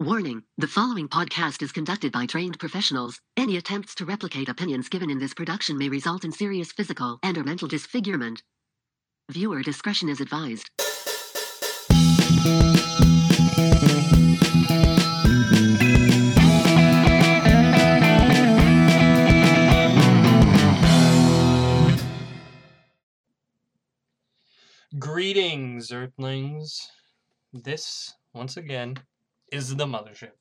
Warning the following podcast is conducted by trained professionals. Any attempts to replicate opinions given in this production may result in serious physical and or mental disfigurement. Viewer discretion is advised. Greetings, Earthlings. This, once again, is the Mothership.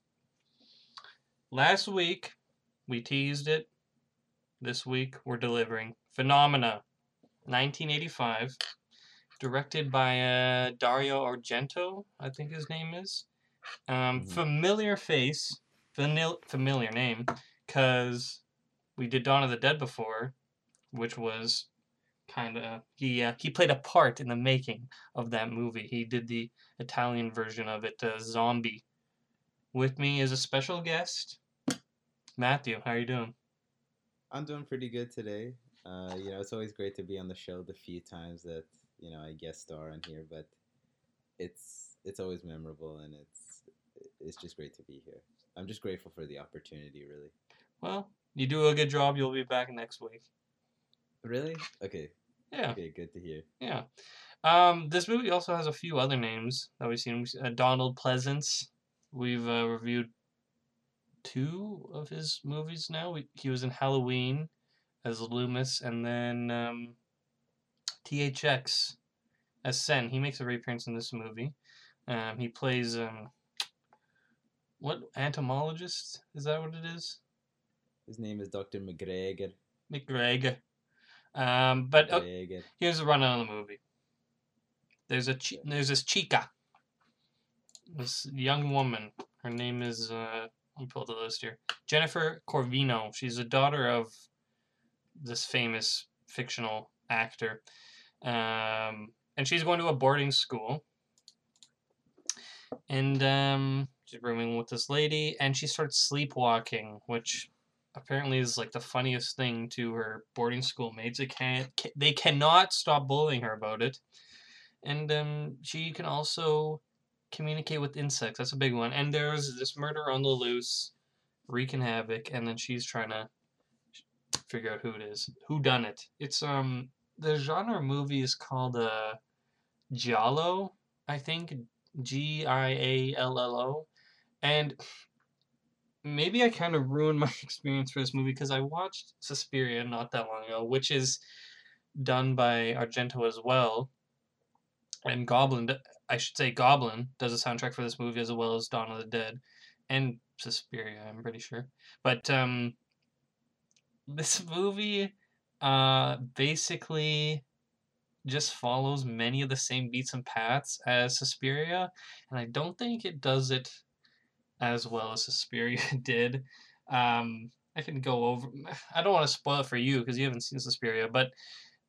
Last week, we teased it. This week, we're delivering Phenomena, 1985, directed by uh, Dario Argento, I think his name is. Um, Mhm. Familiar face, familiar name, because we did Dawn of the Dead before, which was kind of he uh, he played a part in the making of that movie. He did the Italian version of it, uh, Zombie. With me is a special guest, Matthew. How are you doing? I'm doing pretty good today. Uh, you know, it's always great to be on the show the few times that you know I guest star on here, but it's it's always memorable and it's it's just great to be here. I'm just grateful for the opportunity, really. Well, you do a good job. You'll be back next week. Really? Okay. Yeah, Okay. Good to hear. yeah. Um, this movie also has a few other names that we've seen. Uh, Donald Pleasence. We've uh, reviewed two of his movies now. We, he was in Halloween as Loomis, and then um, THX as Sen. He makes a reappearance in this movie. Um, he plays um, what entomologist? Is that what it is? His name is Dr. McGregor. McGregor. Um, but oh, here's a rundown of the movie. There's a there's this chica, this young woman. Her name is uh, let pull the list here. Jennifer Corvino. She's the daughter of this famous fictional actor, um, and she's going to a boarding school. And um, she's rooming with this lady, and she starts sleepwalking, which apparently is like the funniest thing to her boarding school mates. They can't, they cannot stop bullying her about it, and um, she can also communicate with insects. That's a big one. And there's this murder on the loose, wreaking havoc, and then she's trying to figure out who it is, who done it. It's um the genre movie is called uh giallo, I think G I A L L O, and maybe I kind of ruined my experience for this movie because I watched Suspiria not that long ago, which is done by Argento as well. And Goblin, I should say Goblin, does a soundtrack for this movie as well as Dawn of the Dead and Suspiria, I'm pretty sure. But um, this movie uh, basically just follows many of the same beats and paths as Suspiria, and I don't think it does it as well as Suspiria did. Um, I can go over. I don't want to spoil it for you because you haven't seen Suspiria, but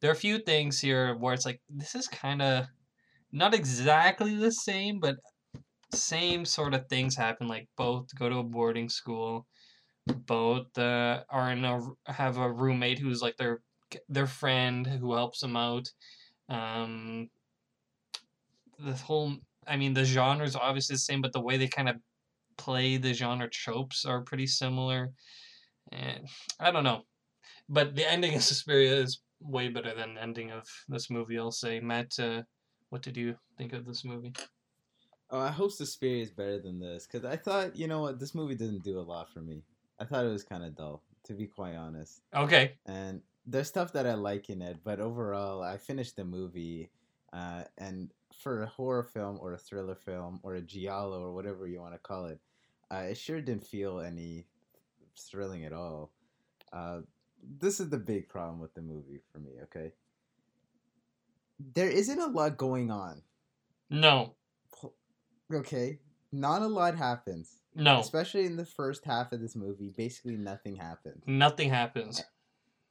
there are a few things here where it's like this is kind of not exactly the same, but same sort of things happen. Like both go to a boarding school, both uh, are in a have a roommate who's like their their friend who helps them out. Um, the whole, I mean, the genre is obviously the same, but the way they kind of play the genre tropes are pretty similar. And I don't know, but the ending of Suspiria is way better than the ending of this movie. I'll say, Matt. Uh, what did you think of this movie? Oh, I hope Suspiria is better than this because I thought, you know what, this movie didn't do a lot for me. I thought it was kind of dull, to be quite honest. Okay, and there's stuff that I like in it, but overall, I finished the movie, uh, and for a horror film or a thriller film or a giallo or whatever you want to call it, uh, it sure didn't feel any thrilling at all. Uh, this is the big problem with the movie for me. Okay, there isn't a lot going on. no, Okay, not a lot happens, no, especially in the first half of this movie. Basically, nothing happens. nothing happens.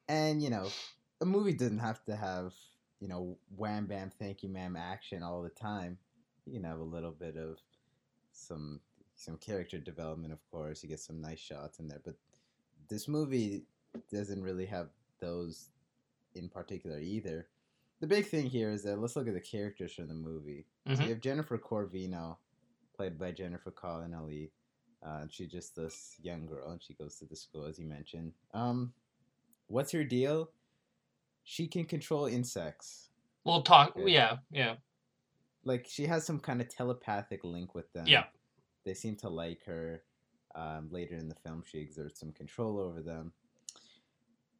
and you know a movie doesn't have to have you know wham bam thank you ma'am action all the time you can have a little bit of some some character development of course you get some nice shots in there but this movie doesn't really have those in particular either the big thing here is that let's look at the characters from the movie so Mhm. you have jennifer corvino played by jennifer connelly Uh, she's just this young girl, and she goes to the school, as you mentioned. Um, what's her deal? She can control insects. We'll talk. Okay. Yeah, yeah. Like she has some kind of telepathic link with them. Yeah. They seem to like her. Um, later in the film, she exerts some control over them.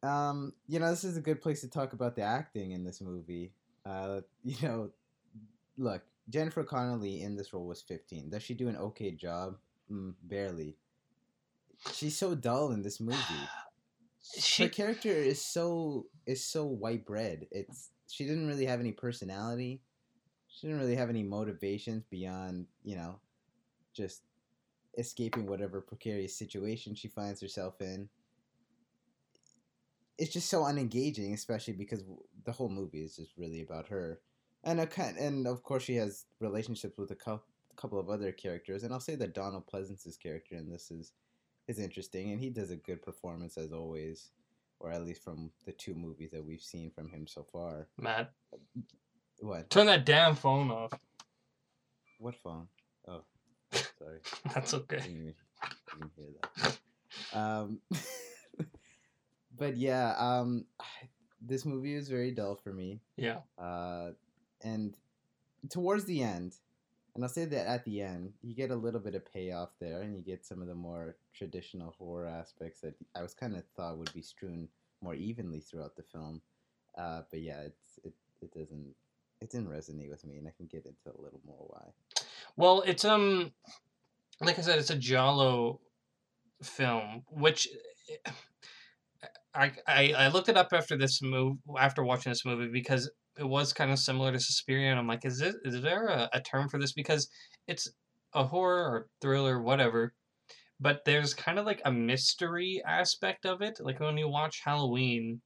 Um, you know, this is a good place to talk about the acting in this movie. Uh, you know, look, Jennifer Connelly in this role was 15. Does she do an okay job? Mm, barely. She's so dull in this movie. Her character is so is so white bread. It's she didn't really have any personality. She didn't really have any motivations beyond, you know, just escaping whatever precarious situation she finds herself in. It's just so unengaging, especially because the whole movie is just really about her. And a kind, and of course she has relationships with a cou- couple of other characters, and I'll say that Donald Pleasence's character in this is is interesting, and he does a good performance as always, or at least from the two movies that we've seen from him so far. Matt, What? turn that damn phone off. What phone? Oh, sorry. That's I okay. didn't, even, didn't hear that. Um, but yeah, um, this movie was very dull for me. Yeah. Uh, and towards the end, and I'll say that at the end, you get a little bit of payoff there, and you get some of the more traditional horror aspects that I was kind of thought would be strewn more evenly throughout the film. Uh, but yeah, it's it, it doesn't it didn't resonate with me, and I can get into a little more why. Well, it's um, like I said, it's a Giallo film, which I I, looked it up after this move after watching this movie because it was kind of similar to Suspiria, and I'm like, is it is there a, a term for this? Because it's a horror or thriller, whatever. But there's kind of like a mystery aspect of it. Like when you watch Halloween,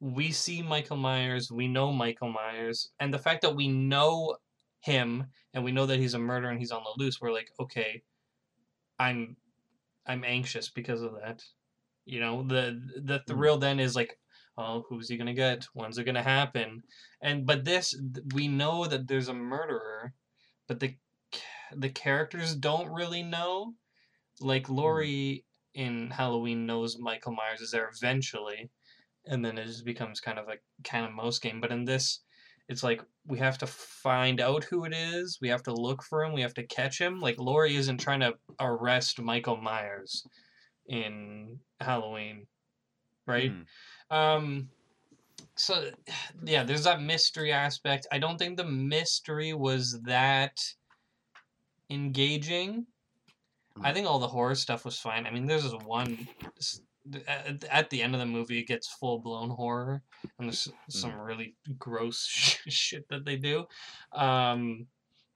we see Michael Myers, we know Michael Myers, and the fact that we know him and we know that he's a murderer and he's on the loose, we're like, okay, I'm I'm anxious because of that. You know, the the hmm. thrill then is like, oh, who's he gonna get? When's it gonna happen? And but this, we know that there's a murderer, but the the characters don't really know. Like hmm. Laurie in Halloween knows Michael Myers is there eventually, and then it just becomes kind of a kind of mouse game. But in this, it's like we have to find out who it is. We have to look for him. We have to catch him. Like Laurie isn't trying to arrest Michael Myers in Halloween, right? Hmm. Um, so yeah, there's that mystery aspect. I don't think the mystery was that engaging. I Mm. think all the horror stuff was fine. I mean, there's this one at, at the end of the movie, it gets full blown horror, and there's some really gross shit that they do. Um,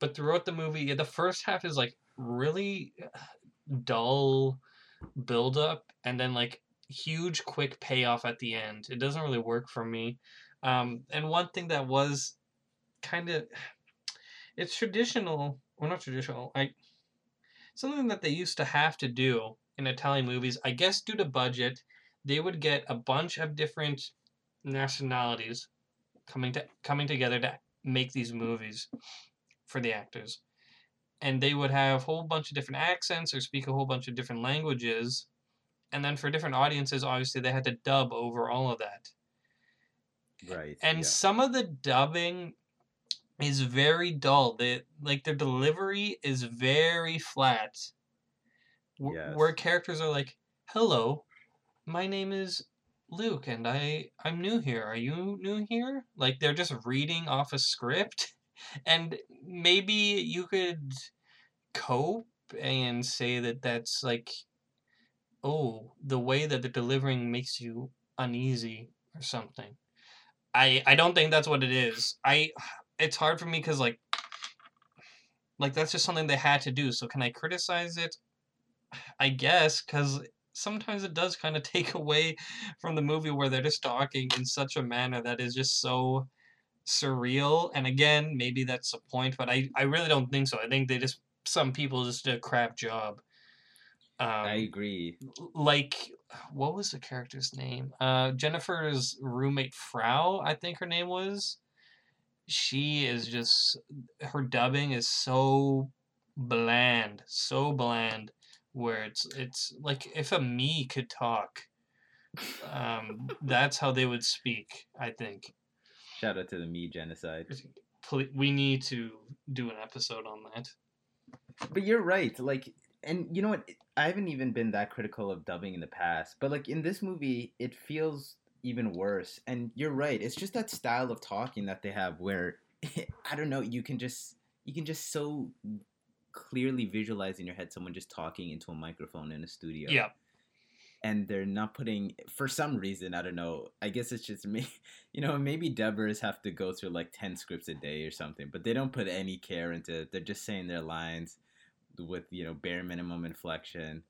but throughout the movie, yeah, the first half is like really dull build up, and then like huge quick payoff at the end. It doesn't really work for me. Um, and one thing that was kind of it's traditional, or not traditional, I something that they used to have to do in Italian movies, I guess due to budget, they would get a bunch of different nationalities coming to coming together to make these movies for the actors. And they would have a whole bunch of different accents or speak a whole bunch of different languages. And then for different audiences, obviously they had to dub over all of that. Right. And yeah. some of the dubbing is very dull. They like their delivery is very flat. Wh- Where characters are like, "Hello, my name is Luke, and I I'm new here. Are you new here?" Like they're just reading off a script, and maybe you could cope and say that that's like, oh, the way that they're delivering makes you uneasy or something. I I don't think that's what it is. I it's hard for me because like like that's just something they had to do. So can I criticize it? I guess because sometimes it does kind of take away from the movie where they're just talking in such a manner that is just so surreal. And again, maybe that's a point, but I I really don't think so. I think they just some people just did a crap job. Um, I agree. like what was the character's name uh jennifer's roommate frau i think her name was she is just her dubbing is so bland, so bland, where it's it's like if a me could talk, um, that's how they would speak. I think. Shout out to the me genocide. We need to do an episode on that. But you're right. Like, and you know what? I haven't even been that critical of dubbing in the past, but like in this movie, it feels even worse. And you're right. It's just that style of talking that they have, where I don't know. You can just you can just so clearly visualize in your head someone just talking into a microphone in a studio. Yeah. And they're not putting for some reason i don't know i guess it's just me you know maybe dubbers have to go through like 10 scripts a day or something but they don't put any care into it. They're just saying their lines with you know bare minimum inflection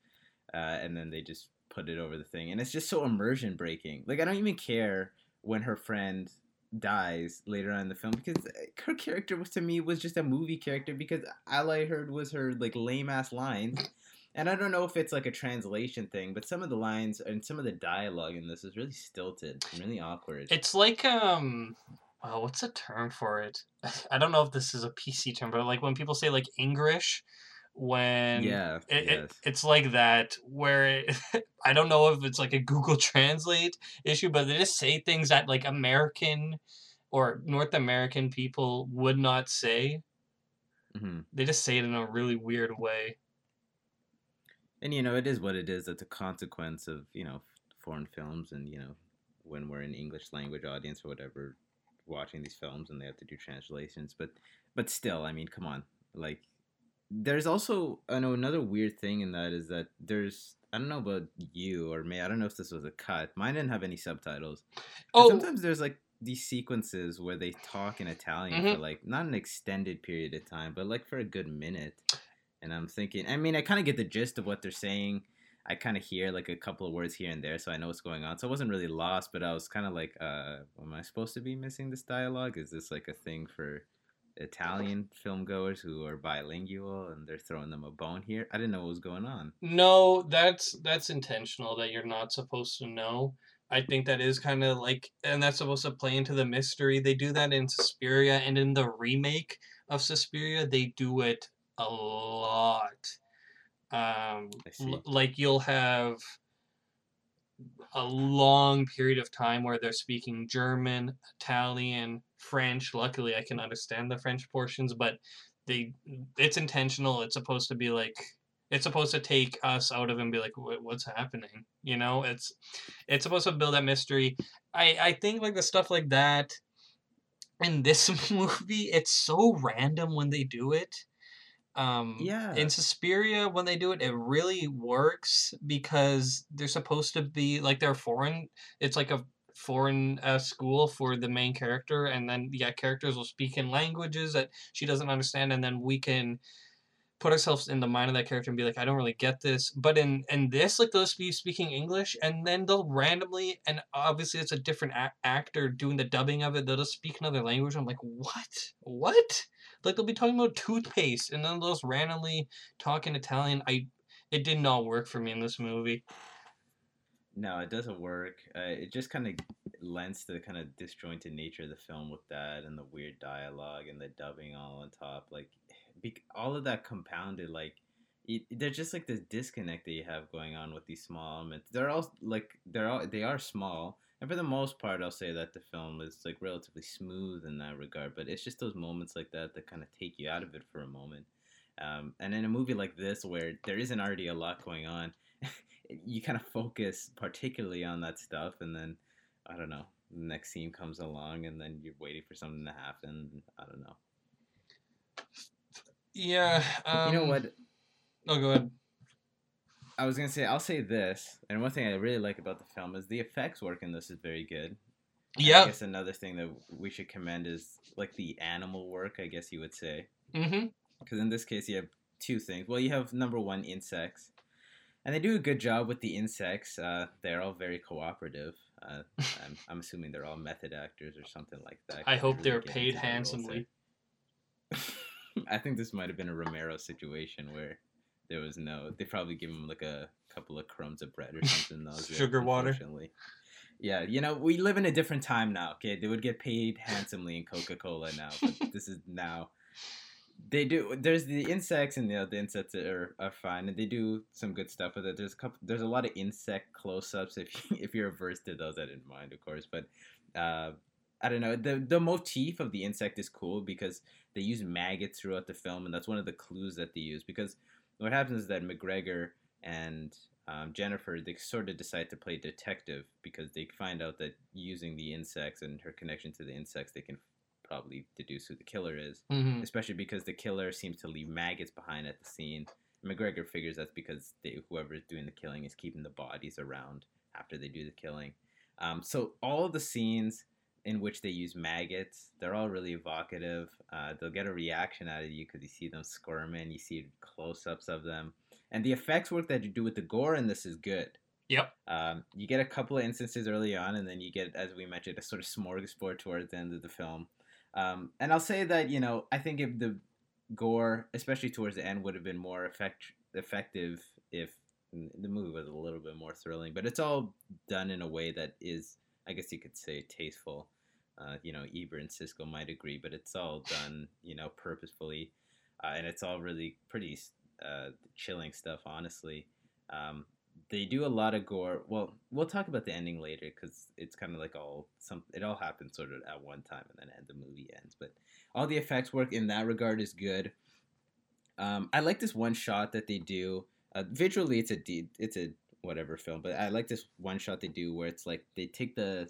uh, and then they just put it over the thing and it's just so immersion breaking. Like i don't even care when her friend dies later on in the film because her character was to me was just a movie character because all i heard was her like lame ass lines and I don't know if it's like a translation thing, but some of the lines and some of the dialogue in this is really stilted and really awkward. It's like um oh, what's the term for it? I don't know if this is a PC term, but like when people say like English when yeah, it, yes. it, it's like that where it, I don't know if it's like a Google Translate issue, but they just say things that like American or North American people would not say. Mhm. They just say it in a really weird way. And you know, it is what it is. It's a consequence of you know foreign films, and you know when we're an English language audience or whatever watching these films, and they have to do translations. But but still, I mean, come on, like there's also I know another weird thing in that is that there's I don't know about you or me. I don't know if this was a cut. Mine didn't have any subtitles. Oh, sometimes there's like these sequences where they talk in Italian Mhm. for like not an extended period of time, but like for a good minute. And I'm thinking, I mean, I kind of get the gist of what they're saying. I kind of hear like a couple of words here and there, so I know what's going on. So I wasn't really lost, but I was kind of like, uh, am I supposed to be missing this dialogue? Is this like a thing for Italian film goers who are bilingual and they're throwing them a bone here? I didn't know what was going on. No, that's that's intentional that you're not supposed to know. I think that is kind of like and that's supposed to play into the mystery. They do that in Suspiria and in the remake of Suspiria, they do it a lot. Um like you'll have a long period of time where they're speaking German, Italian, French. Luckily, I can understand the French portions, but they it's intentional. It's supposed to be like it's supposed to take us out of and be like, what's happening? You know, it's it's supposed to build that mystery. I I think like the stuff like that in this movie, it's so random when they do it. Um, Yeah. In Suspiria, when they do it, it really works because they're supposed to be like they're foreign. It's like a foreign uh, school for the main character, and then yeah, characters will speak in languages that she doesn't understand, and then we can put ourselves in the mind of that character and be like, I don't really get this. But in in this, like they'll be speaking English, and then they'll randomly, and obviously it's a different a- actor doing the dubbing of it. They'll just speak another language. I'm like, what? What? Like they'll be talking about toothpaste, and then they'll just randomly talk in Italian. I it did not work for me in this movie. No, it doesn't work. Uh, it just kind of lends to the kind of disjointed nature of the film with that and the weird dialogue and the dubbing all on top. Like, be- all of that compounded, like, it, there's just like this disconnect that you have going on with these small elements. They're all like they're all they are small, and for the most part, I'll say that the film is like relatively smooth in that regard. But it's just those moments like that that kind of take you out of it for a moment. Um, and in a movie like this, where there isn't already a lot going on, you kind of focus particularly on that stuff, and then I don't know, the next scene comes along, and then you're waiting for something to happen. I don't know. Yeah. Um, you know what? Oh, go ahead. I was gonna say I'll say this, and one thing I really like about the film is the effects work in this is very good. Yeah. I guess another thing that we should commend is like the animal work. I guess you would say. Mm-hmm. because in this case you have two things. Well, you have number one insects, and they do a good job with the insects. Uh, they're all very cooperative. Uh, I'm, I'm assuming they're all method actors or something like that. I hope really they're paid into their roles handsomely. I think this might have been a Romero situation where there was no. They probably give him like a couple of crumbs of bread or something. Sugar water. Yeah, you know, we live in a different time now. Okay, they would get paid handsomely in Coca Cola now, but this is now they do. There's the insects, and you know, the insects are, are fine, and they do some good stuff with it. There's a couple. There's a lot of insect close-ups. If you, if you're averse to those, I didn't mind, of course. But uh, I don't know. the The motif of the insect is cool because they use maggots throughout the film, and that's one of the clues that they use. Because what happens is that McGregor and um, Jennifer they sort of decide to play detective because they find out that using the insects and her connection to the insects, they can probably deduce who the killer is. Mhm. Especially because the killer seems to leave maggots behind at the scene. McGregor figures that's because they, whoever is doing the killing is keeping the bodies around after they do the killing. Um, so all of the scenes in which they use maggots, they're all really evocative. Uh, they'll get a reaction out of you because you see them squirming, you see close-ups of them, and the effects work that you do with the gore in this is good. Yep. Um, you get a couple of instances early on, and then you get, as we mentioned, a sort of smorgasbord towards the end of the film. Um, and I'll say that you know I think if the gore, especially towards the end, would have been more effect effective if the movie was a little bit more thrilling. But it's all done in a way that is, I guess you could say, tasteful. Uh, you know, Ebert and Siskel might agree, but it's all done, you know, purposefully, uh, and it's all really pretty uh, chilling stuff, honestly. Um, they do a lot of gore. Well, we'll talk about the ending later because it's kind of like all some. It all happens sort of at one time, and then end the movie ends. But all the effects work in that regard is good. Um, I like this one shot that they do. Uh, visually, it's a de- it's a whatever film, but I like this one shot they do where it's like they take the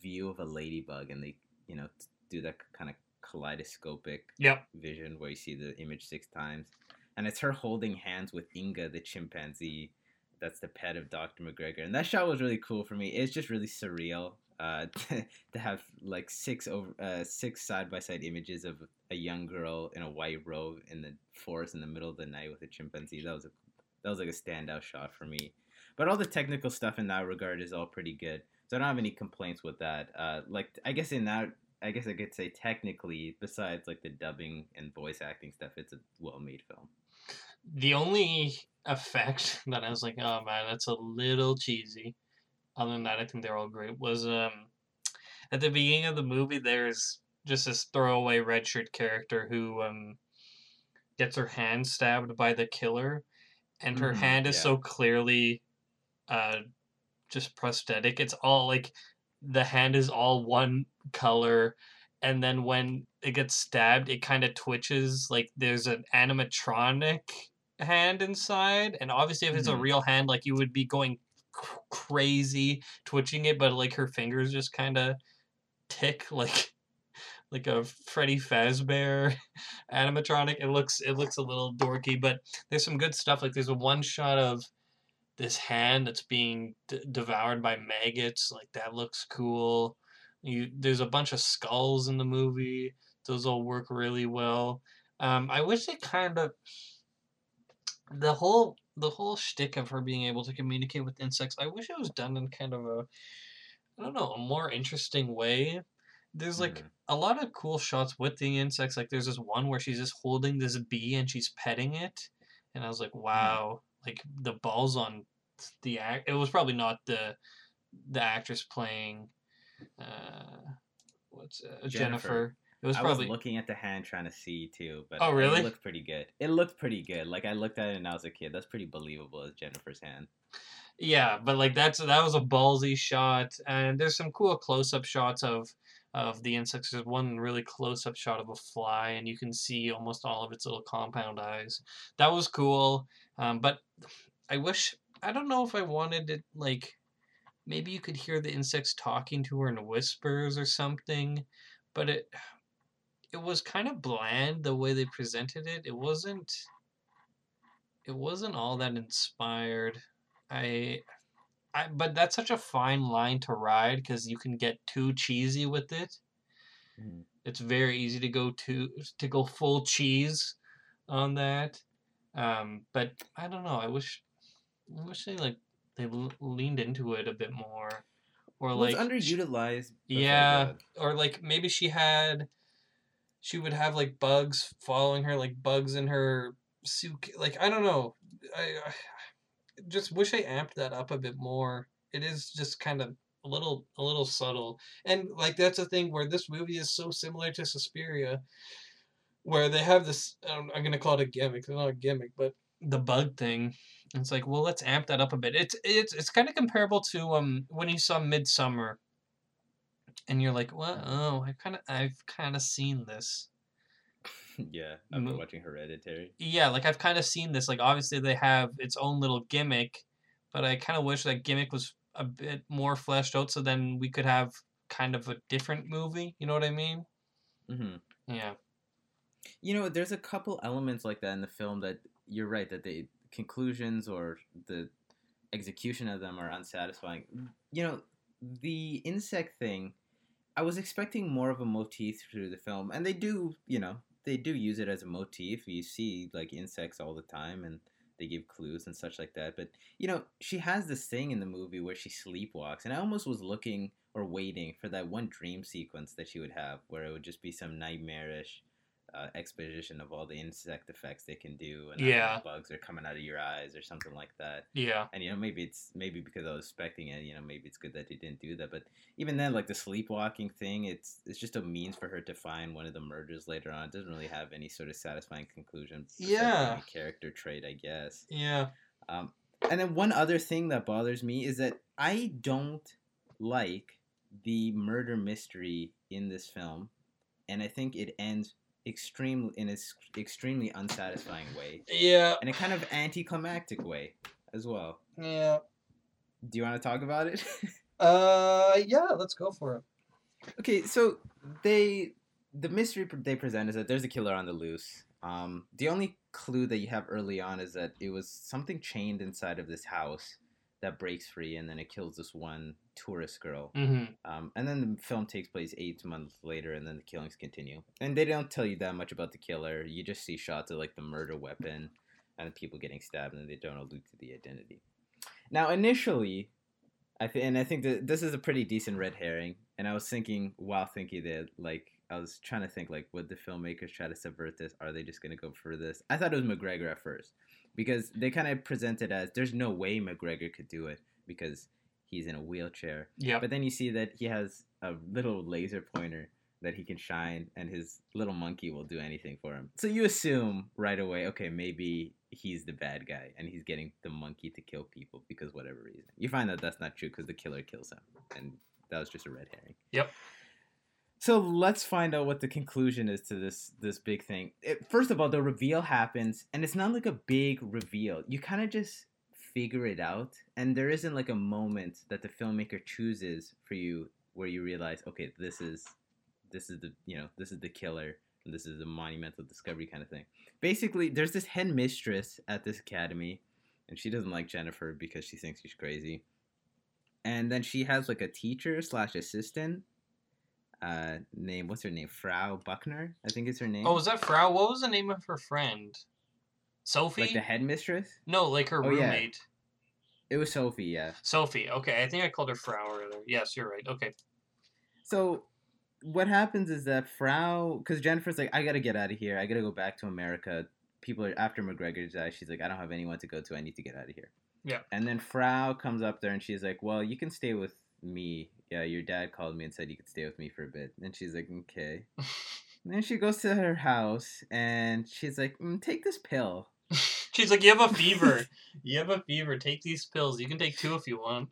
view of a ladybug and they you know do that kind of kaleidoscopic Yep. vision where you see the image six times. And it's her holding hands with Inga, the chimpanzee. That's the pet of Dr. McGregor. And that shot was really cool for me. It's just really surreal uh, to have like six over uh, six side by side images of a young girl in a white robe in the forest in the middle of the night with a chimpanzee. That was a that was like a standout shot for me. But all the technical stuff in that regard is all pretty good. So I don't have any complaints with that. Uh, like I guess in that I guess I could say technically, besides like the dubbing and voice acting stuff, it's a well made film. The only effect that I was like, oh man, that's a little cheesy. Other than that, I think they're all great. Was um at the beginning of the movie, there's just this throwaway red shirt character who um gets her hand stabbed by the killer, and her Mhm, hand is yeah. so clearly uh just prosthetic. It's all like the hand is all one color and then when it gets stabbed it kind of twitches like there's an animatronic hand inside and obviously if it's a Mhm. real hand like you would be going c- crazy twitching it but like her fingers just kind of tick like like a Freddy Fazbear animatronic it looks it looks a little dorky but there's some good stuff like there's a one shot of this hand that's being d- devoured by maggots like that looks cool. You there's a bunch of skulls in the movie. Those all work really well. Um i wish it kind of the whole the whole shtick of her being able to communicate with insects i wish it was done in kind of a i don't know a more interesting way. There's like Mhm. a lot of cool shots with the insects. Like there's this one where she's just holding this bee and she's petting it. And i was like wow like the balls on the act it was probably not the the actress playing uh what's uh, jennifer. Jennifer. it was I probably was looking at the hand trying to see too, but Oh, really? it looked pretty good. It looked pretty good. Like I looked at it and I was a kid. That's pretty believable as Jennifer's hand. yeah but like that's that was a ballsy shot and there's some cool close-up shots of of the insects there's one really close-up shot of a fly and you can see almost all of its little compound eyes that was cool um, but i wish i don't know if i wanted it like maybe you could hear the insects talking to her in whispers or something but it it was kind of bland the way they presented it it wasn't it wasn't all that inspired I, I, but that's such a fine line to ride because you can get too cheesy with it. Mhm. It's very easy to go to to go full cheese on that. Um, but I don't know. I wish, I wish they like they leaned into it a bit more, or Well, like it's underutilized. but sorry, go yeah, or like maybe she had, she would have like bugs following her, like bugs in her suit. Like I don't know. I, I just wish I amped that up a bit more. It is just kind of a little, a little subtle, and like that's a thing where this movie is so similar to Suspiria. Where they have this. I'm, I'm gonna call it a gimmick. It's not a gimmick, but the bug thing. It's like, well, let's amp that up a bit. It's it's it's kind of comparable to um when you saw Midsommar, and you're like, well, oh, I kind of I've kind of seen this. yeah, after Mo- watching Hereditary. Yeah, like I've kind of seen this. Like obviously they have its own little gimmick, but I kind of wish that gimmick was a bit more fleshed out, so then we could have kind of a different movie. You know what I mean? hmm Yeah. You know, there's a couple elements like that in the film that you're right that the conclusions or the execution of them are unsatisfying. You know, the insect thing, I was expecting more of a motif through the film, and they do, you know, they do use it as a motif. You see like insects all the time, and they give clues and such like that. But you know, she has this thing in the movie where she sleepwalks, and I almost was looking or waiting for that one dream sequence that she would have, where it would just be some nightmarish uh, exposition of all the insect effects they can do, and I don't know, Yeah. bugs are coming out of your eyes or something like that. Yeah. And you know, maybe it's maybe because I was expecting it. You know, maybe it's good that they didn't do that. But even then, like the sleepwalking thing, it's it's just a means for her to find one of the murders later on. It doesn't really have any sort of satisfying conclusion. Yeah. character trait, I guess. Yeah. Um, and then one other thing that bothers me is that I don't like the murder mystery in this film, and I think it ends extremely in an extremely unsatisfying way, yeah, In a kind of anticlimactic way as well. yeah. Do you want to talk about it? Uh, yeah. Let's go for it. okay, so they the mystery they present is that there's a killer on the loose. Um, the only clue that you have early on is that it was something chained inside of this house that breaks free, and then it kills this one tourist girl. Mm-hmm. Um, and then the film takes place eight months later, and then the killings continue. And they don't tell you that much about the killer. You just see shots of like the murder weapon and the people getting stabbed, and they don't allude to the identity. Now, initially, I th- and I think that this is a pretty decent red herring. And I was thinking while thinking that, like, I was trying to think, like, would the filmmakers try to subvert this? Are they just gonna go for this? I thought it was McGregor at first because they kind of presented as there's no way McGregor could do it because he's in a wheelchair. Yeah. But then you see that he has a little laser pointer that he can shine, and his little monkey will do anything for him. So you assume right away, okay, maybe he's the bad guy, and he's getting the monkey to kill people because whatever reason. You find out that's not true because the killer kills him, and that was just a red herring. Yep. So let's find out what the conclusion is to this this big thing. It, first of all, the reveal happens, and it's not like a big reveal. You kind of just figure it out, and there isn't like a moment that the filmmaker chooses for you where you realize, okay, this is this is the you know this is the killer, and this is a monumental discovery kind of thing. Basically, there's this head mistress at this academy, and she doesn't like Jennifer because she thinks she's crazy. And then she has like a teacher slash assistant uh name what's her name frau buckner i think is her name Oh, was that Frau? What was the name of her friend? Sophie? like the headmistress no, like her Oh, yeah. roommate. it was sophie yeah Sophie. Okay, I think I called her Frau earlier. Yes, you're right. Okay. so what happens is that frau because jennifer's like i gotta get out of here i gotta go back to america people are after McGregor's dies she's like i don't have anyone to go to i need to get out of here Yeah. and then frau comes up there and she's like well you can stay with me yeah your dad called me and said you could stay with me for a bit and she's like okay And then she goes to her house and she's like, mm, "Take this pill." She's like, you have a fever. you have a fever. Take these pills. You can take two if you want.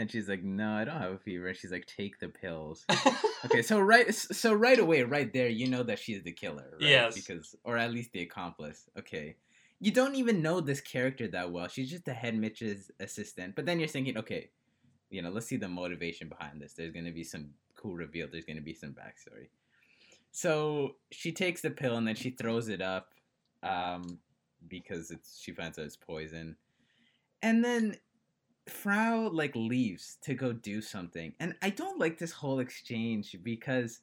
And she's like, "No, I don't have a fever." And she's like, "Take the pills." okay, so right, so right away, right there, you know that she's the killer, right? Yes. Because, or at least the accomplice. Okay, you don't even know this character that well. She's just the head Mitch's assistant. But then you're thinking, okay, you know, let's see the motivation behind this. There's gonna be some cool reveal. There's gonna be some backstory. So she takes the pill and then she throws it up, um, because it's she finds out it's poison, and then Frau like leaves to go do something, and I don't like this whole exchange because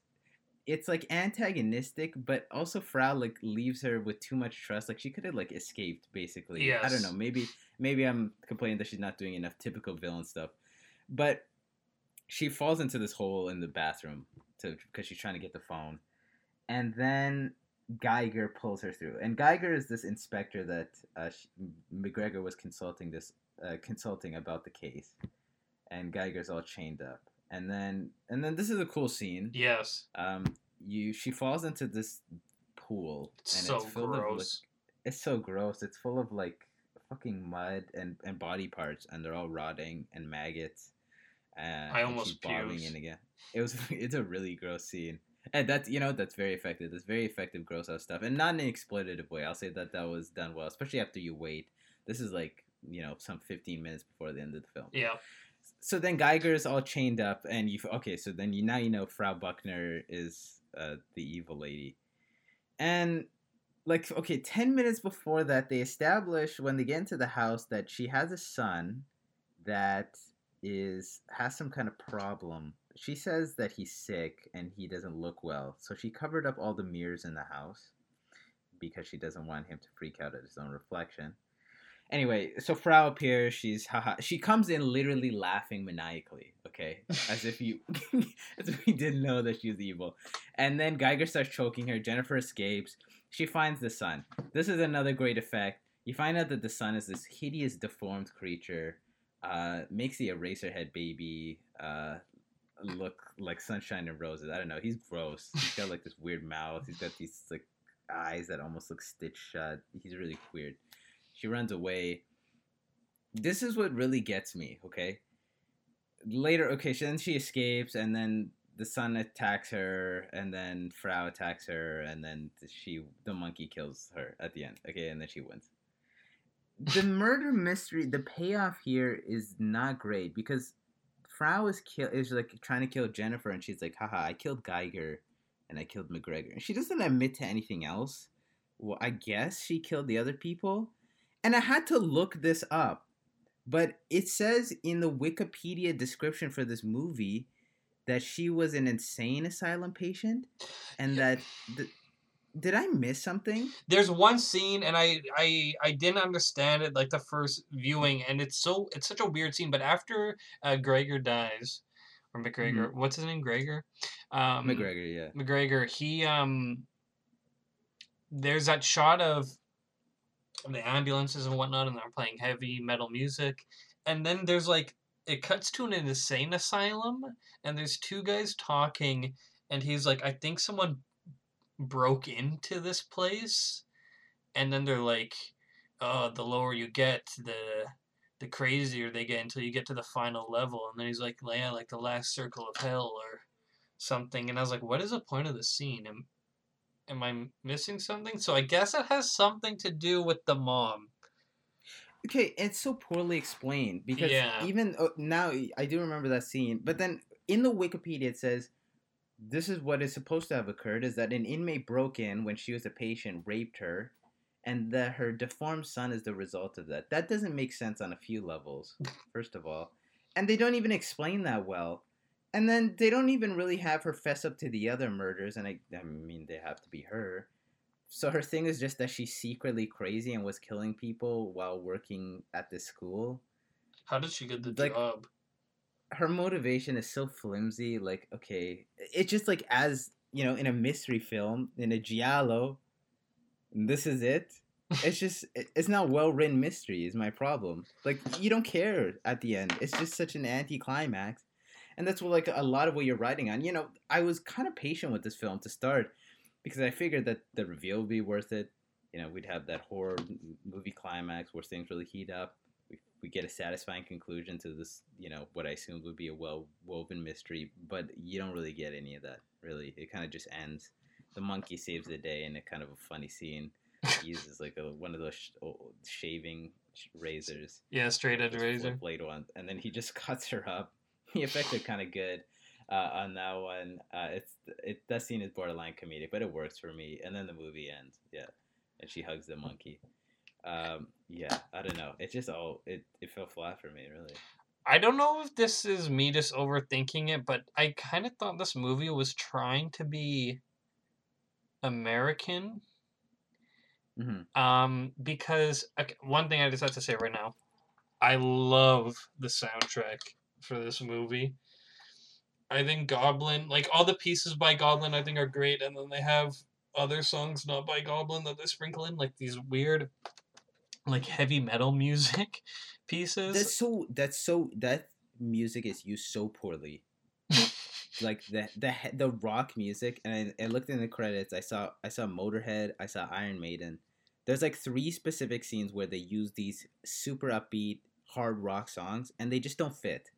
it's like antagonistic, but also Frau like leaves her with too much trust. Like she could have like escaped basically. I don't know. Maybe maybe I'm complaining that she's not doing enough typical villain stuff, but she falls into this hole in the bathroom to because she's trying to get the phone, and then Geiger pulls her through. And Geiger is this inspector that uh, sh McGregor was consulting this uh, consulting about the case, and Geiger's all chained up. And then and then this is a cool scene. yes. Um, you she falls into this pool, It's and so it's filled of like, gross. it's so gross. It's full of like fucking mud and, and body parts, and they're all rotting and maggots. And, I almost she's in again. It was it's a really gross scene, and that's you know that's very effective. That's very effective gross out stuff, and not in an exploitative way. I'll say that that was done well, especially after you wait. This is like you know some 15 minutes before the end of the film. Yeah. So then Geiger is all chained up, and you okay. So then you now you know Frau Buckner is uh, the evil lady, and like okay, ten minutes before that, they establish when they get into the house that she has a son that is has some kind of problem. She says that he's sick and he doesn't look well, so she covered up all the mirrors in the house because she doesn't want him to freak out at his own reflection. Anyway, so Frau appears. She's haha. She comes in literally laughing maniacally. Okay, as if you, as if we didn't know that she was evil. And then Geiger starts choking her. Jennifer escapes. She finds the son. This is another great effect. You find out that the son is this hideous, deformed creature. Uh, makes the Eraserhead baby uh, look like sunshine and roses. I don't know. He's gross. He's got like this weird mouth. He's got these like eyes that almost look stitched shut. He's really weird. She runs away. This is what really gets me, okay? Later, okay, so then she escapes, and then the son attacks her, and then Frau attacks her, and then she, the monkey kills her at the end, okay, and then she wins. The murder mystery, the payoff here is not great because Frau is kill is like trying to kill Jennifer, and she's like, haha, I killed Geiger, and I killed McGregor. And she doesn't admit to anything else. Well, I guess she killed the other people. And I had to look this up. But it says in the Wikipedia description for this movie that she was an insane asylum patient and that th- did I miss something? There's one scene, and I, I I didn't understand it like the first viewing, and it's so it's such a weird scene. But after uh, Gregor dies, or McGregor, what's his name? Gregor. Um, McGregor, yeah. McGregor. He um. There's that shot of the ambulances and whatnot, and they're playing heavy metal music, and then there's like it cuts to an insane asylum, and there's two guys talking, and he's like, I think someone broke into this place, and then they're like, oh, the lower you get, the the crazier they get until you get to the final level, and then he's like, yeah, like the last circle of hell or something, and I was like, what is the point of the scene? Am, am I missing something? So I guess it has something to do with the mom. Okay, it's so poorly explained because Yeah. even uh, now I do remember that scene, but then in the Wikipedia it says this is what is supposed to have occurred is that an inmate broke in when she was a patient, raped her, and that her deformed son is the result of that. That doesn't make sense on a few levels, first of all. And they don't even explain that well. And then they don't even really have her fess up to the other murders, and I, I mean, they have to be her. So her thing is just that she's secretly crazy and was killing people while working at this school. How did she get the Like- job? Her motivation is so flimsy. Like, okay, it's just like as you know, in a mystery film, in a giallo, this is it. It's just it's not well written mystery. Is my problem. Like you don't care at the end. It's just such an anticlimax, and that's what like a lot of what you're writing on. You know, I was kind of patient with this film to start because I figured that the reveal would be worth it. You know, we'd have that horror movie climax where things really heat up. We, get a satisfying conclusion to this, you know, what I assumed would be a well woven mystery, but you don't really get any of that, really. It kind of just ends. The monkey saves the day in a kind of a funny scene. He uses like a, one of those sh- shaving sh- razors Yeah, straight edge razor. blade one. and then he just cuts her up. The effect is kind of good uh, on that one. Uh, it's it that scene is borderline comedic, but it works for me. And then the movie ends, yeah, and she hugs the monkey. Um, yeah, I don't know. It just all it it fell flat for me, really. I don't know if this is me just overthinking it, but I kind of thought this movie was trying to be American. hmm Um, because okay, one thing I just have to say right now, I love the soundtrack for this movie. I think Goblin, like all the pieces by Goblin, I think are great, and then they have other songs not by Goblin that they sprinkle in, like these weird, like heavy metal music pieces. That's so. That's so. That music is used so poorly. like the the the rock music, and I, I looked in the credits. I saw I saw Motorhead. I saw Iron Maiden. There's like three specific scenes where they use these super upbeat hard rock songs, and they just don't fit.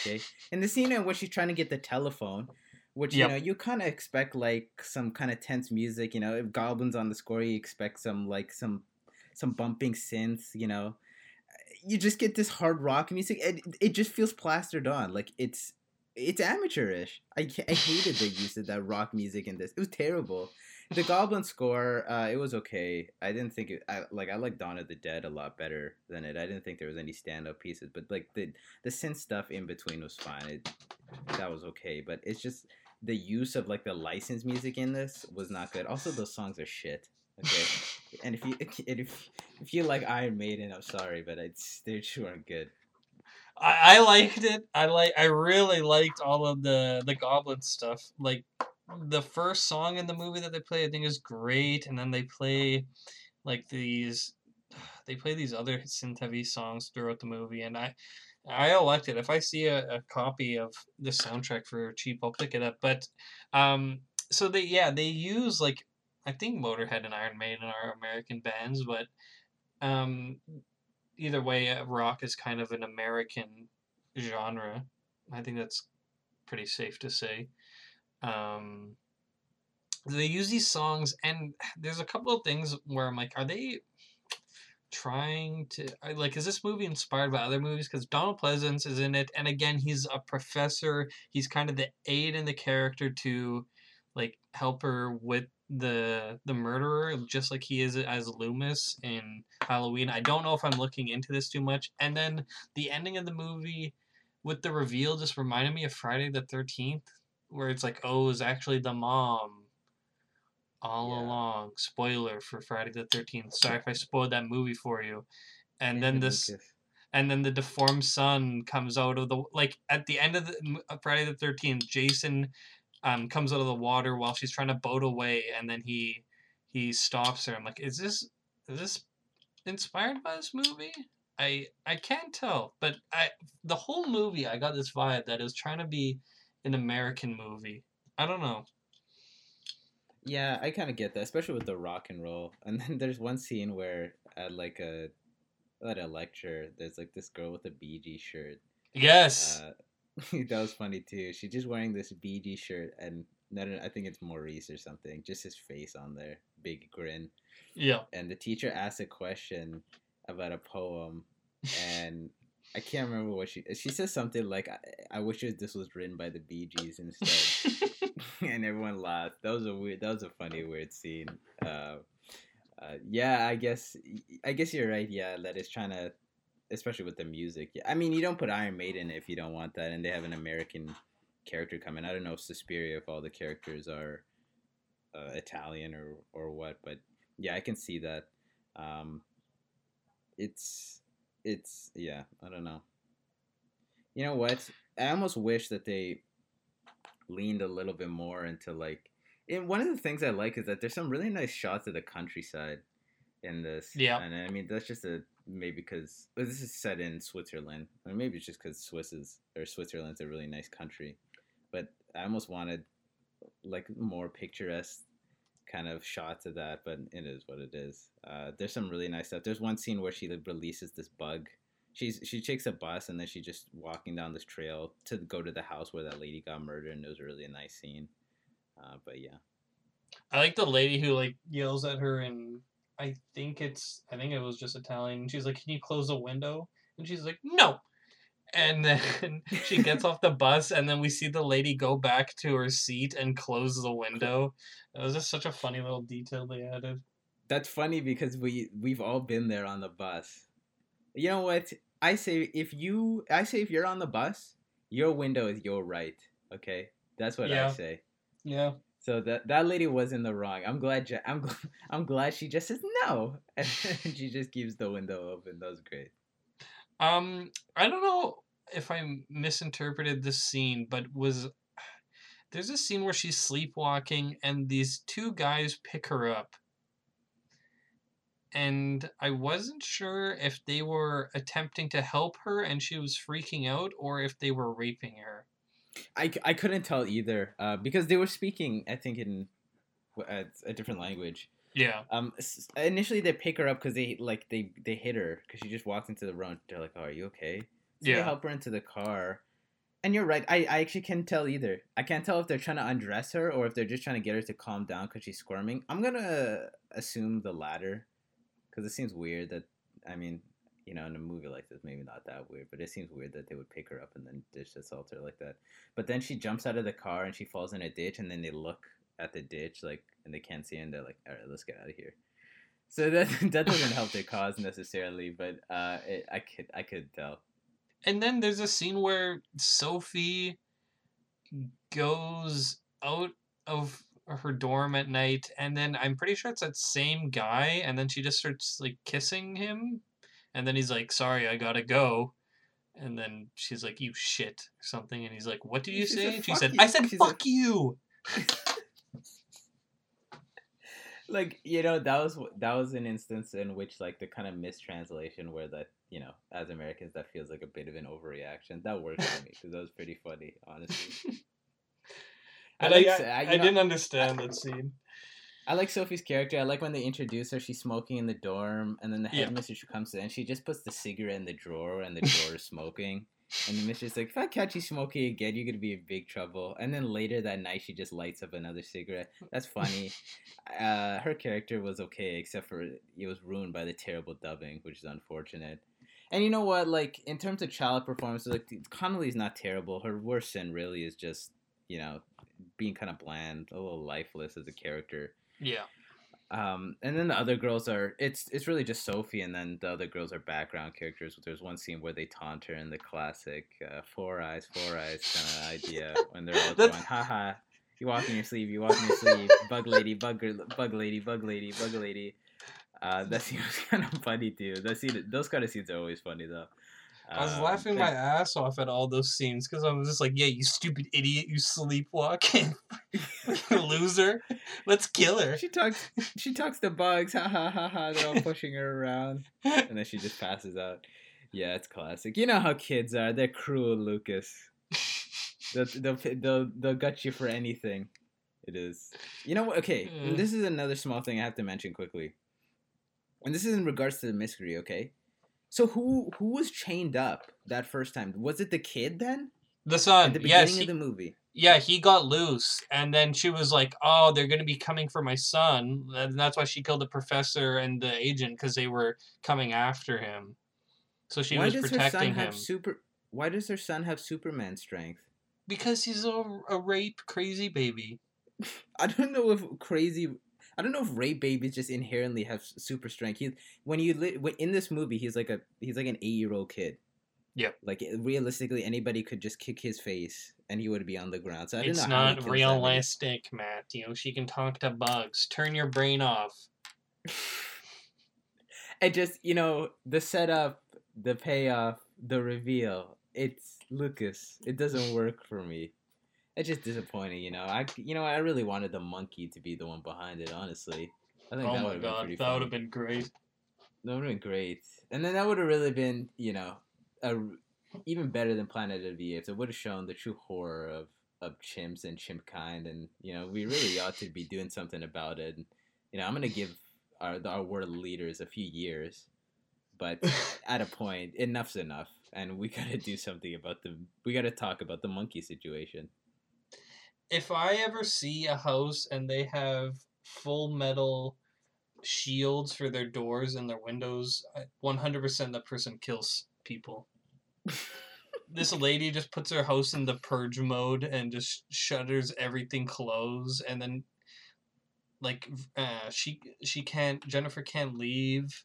Okay, in the scene in which she's trying to get the telephone, which Yep. you know you kind of expect like some kind of tense music. You know, if Goblins on the score, you expect some like some some bumping synths. You know, you just get this hard rock music. It it just feels plastered on. Like it's it's amateurish. I I hated the use of that rock music in this. It was terrible. The Goblin score, uh, it was okay. I didn't think it. I like I like Dawn of the Dead a lot better than it. I didn't think there was any standout pieces, but like the the synth stuff in between was fine. It that was okay, but it's just the use of like the licensed music in this was not good. Also, those songs are shit. Okay, and if you and if if you like Iron Maiden, I'm sorry, but it's they just weren't good. I, I liked it. I like. I really liked all of the the goblin stuff. Like the first song in the movie that they play, I think is great, and then they play like these. They play these other synth heavy songs throughout the movie, and I, I elect it. If I see a, a copy of the soundtrack for cheap, I'll pick it up. But, um, so they yeah they use like I think Motorhead and Iron Maiden are American bands, but, um, either way, uh, rock is kind of an American genre. I think that's pretty safe to say. Um, they use these songs, and there's a couple of things where I'm like, are they trying to like? Is this movie inspired by other movies? Because Donald Pleasence is in it, and again, he's a professor. He's kind of the aide in the character to like help her with the the murderer just like he is as Loomis in Halloween. I don't know if I'm looking into this too much. And then the ending of the movie with the reveal just reminded me of Friday the 13th where it's like oh it was actually the mom all Yeah. along. Spoiler for Friday the 13th. Sorry if I spoiled that movie for you. And then this and then the deformed son comes out of the like at the end of the uh, Friday the Thirteenth. Jason um comes out of the water while she's trying to boat away, and then he he stops her. I'm like, is this is this inspired by this movie? I I can't tell, but I the whole movie I got this vibe that it was trying to be an American movie. I don't know. Yeah, I kind of get that, especially with the rock and roll. And then there's one scene where at like a at a lecture, there's like this girl with a BG shirt. Yes. Uh, that was funny too. She's just wearing this BG shirt, and no, I think it's Maurice or something. Just his face on there, big grin. yeah. And the teacher asked a question about a poem, and I can't remember what she. She says something like, "I, I wish this was written by the Bee Gees instead." and everyone laughed. That was a weird. That was a funny, weird scene. Uh, uh, yeah, I guess. I guess you're right. Yeah, that is trying to, especially with the music. Yeah, I mean, you don't put Iron Maiden if you don't want that, and they have an American character coming. I don't know if Suspiria, if all the characters are uh, Italian or or what, but yeah, I can see that. Um, it's it's yeah, I don't know. You know what? I almost wish that they leaned a little bit more into like and one of the things I like is that there's some really nice shots of the countryside in this. Yeah. And I mean that's just a maybe because this is set in Switzerland, or maybe it's just because Swiss is or Switzerland's a really nice country. But I almost wanted like more picturesque kind of shots of that, but it is what it is. Uh, there's some really nice stuff. There's one scene where she like, releases this bug. She's she takes a bus and then she's just walking down this trail to go to the house where that lady got murdered, and it was really a nice scene. Uh, but yeah, I like the lady who like yells at her and I think it's I think it was just Italian. She's like, "Can you close the window?" And she's like, "No." And then she gets off the bus, and then we see the lady go back to her seat and close the window. It was just such a funny little detail they added. that's funny because we we've all been there on the bus. You know what? I say if you I say if you're on the bus, your window is your right. Okay, that's what I say. Yeah. So that that lady was in the wrong. I'm glad. I'm I'm glad she just says no, and she just keeps the window open. That was great. Um, I don't know if I misinterpreted this scene, but was there's a scene where she's sleepwalking and these two guys pick her up. And I wasn't sure if they were attempting to help her and she was freaking out or if they were raping her. I, I couldn't tell either uh, because they were speaking I think in a different language. Yeah. Um, initially they pick her up because they like they they hit her because she just walked into the room. They're like, "Oh, are you okay?" So they Yeah. help her into the car. And you're right. I, I actually can't tell either. I can't tell if they're trying to undress her or if they're just trying to get her to calm down because she's squirming. I'm gonna assume the latter because it seems weird that I mean, you know, in a movie like this, maybe not that weird, but it seems weird that they would pick her up and then dish assault her like that. But then she jumps out of the car and she falls in a ditch, and then they look at the ditch like, and they can't see, her, and they're like, "All right, let's get out of here." So that that doesn't help their cause necessarily, but uh, it, I could I could tell. And then there's a scene where Sophie goes out of her dorm at night, and then I'm pretty sure it's that same guy, and then she just starts like kissing him, and then he's like, "Sorry, I gotta go." And then she's like, "You shit," or something, and he's like, "What did you She say?" said, she said, you." "I said She's fuck like- you." like you know that was that was an instance in which like the kind of mistranslation where that you know as Americans that feels like a bit of an overreaction that worked for me because that was pretty funny honestly. Like I, s- I, you I didn't understand that scene. I like Sophie's character. I like when they introduce her. She's smoking in the dorm, and then the Yeah. headmistress comes in. And she just puts the cigarette in the drawer, and the drawer is smoking. And the mistress is like, "If I catch you smoking again, you're gonna be in big trouble." And then later that night, she just lights up another cigarette. That's funny. uh, her character was okay, except for it was ruined by the terrible dubbing, which is unfortunate. And you know what? Like in terms of child performances, like Connelly's not terrible. Her worst sin really is just you know being kind of bland, a little lifeless as a character. Yeah. Um, and then the other girls are it's it's really just Sophie, and then the other girls are background characters. There's one scene where they taunt her in the classic uh, four eyes, four eyes kind of idea when they're all going, haha, you walk in your sleeve, you walk in your sleeve, bug lady, bug bug lady, bug lady, bug lady. Uh, that scene was kind of funny too. That scene, those kind of scenes are always funny though. I was Um, laughing my ass off at all those scenes because I was just like, "Yeah, you stupid idiot, you sleepwalking loser. Let's kill her." She talks. She talks to bugs. Ha ha ha ha. They're all pushing her around, and then she just passes out. Yeah, it's classic. You know how kids are. They're cruel, Lucas. They'll they'll they'll, they'll gut you for anything. It is. You know what? Okay, Mm. this is another small thing I have to mention quickly, and this is in regards to the mystery. Okay, so who who was chained up that first time? Was it the kid then? The son. At the yes, beginning he- of the movie. yeah, he got loose, and then she was like, "Oh, they're gonna be coming for my son," and that's why she killed the professor and the agent because they were coming after him. So she why was does her son protecting him have super? Why does her son have Superman strength? because he's a, a rape crazy baby. I don't know if crazy. I don't know if rape babies just inherently have super strength. He when you li- in this movie, he's like a he's like an eight year old kid. Yep. Like realistically, anybody could just kick his face and he would be on the ground. So I It's know not kills that realistic, Matt. You know, she can talk to bugs. Turn your brain off. and just you know the setup, the payoff, the reveal. It's Lucas. It doesn't work for me. It's just disappointing, you know. I you know I really wanted the monkey to be the one behind it. Honestly, I think Oh that my would have been pretty. that would have been great. That would have been great. And then that would have really been, you know, a, even better than Planet of the Apes. It would have shown the true horror of, of chimps and chimp kind. And, you know, we really ought to be doing something about it. And, you know, I'm going to give our, our world leaders a few years. But at a point, enough's enough. And we got to do something about the, we got to talk about the monkey situation. If I ever see a house and they have full metal shields for their doors and their windows, 100% that person kills people. this lady just puts her house in the purge mode and just shutters everything closed and then like uh she she can't Jennifer can't leave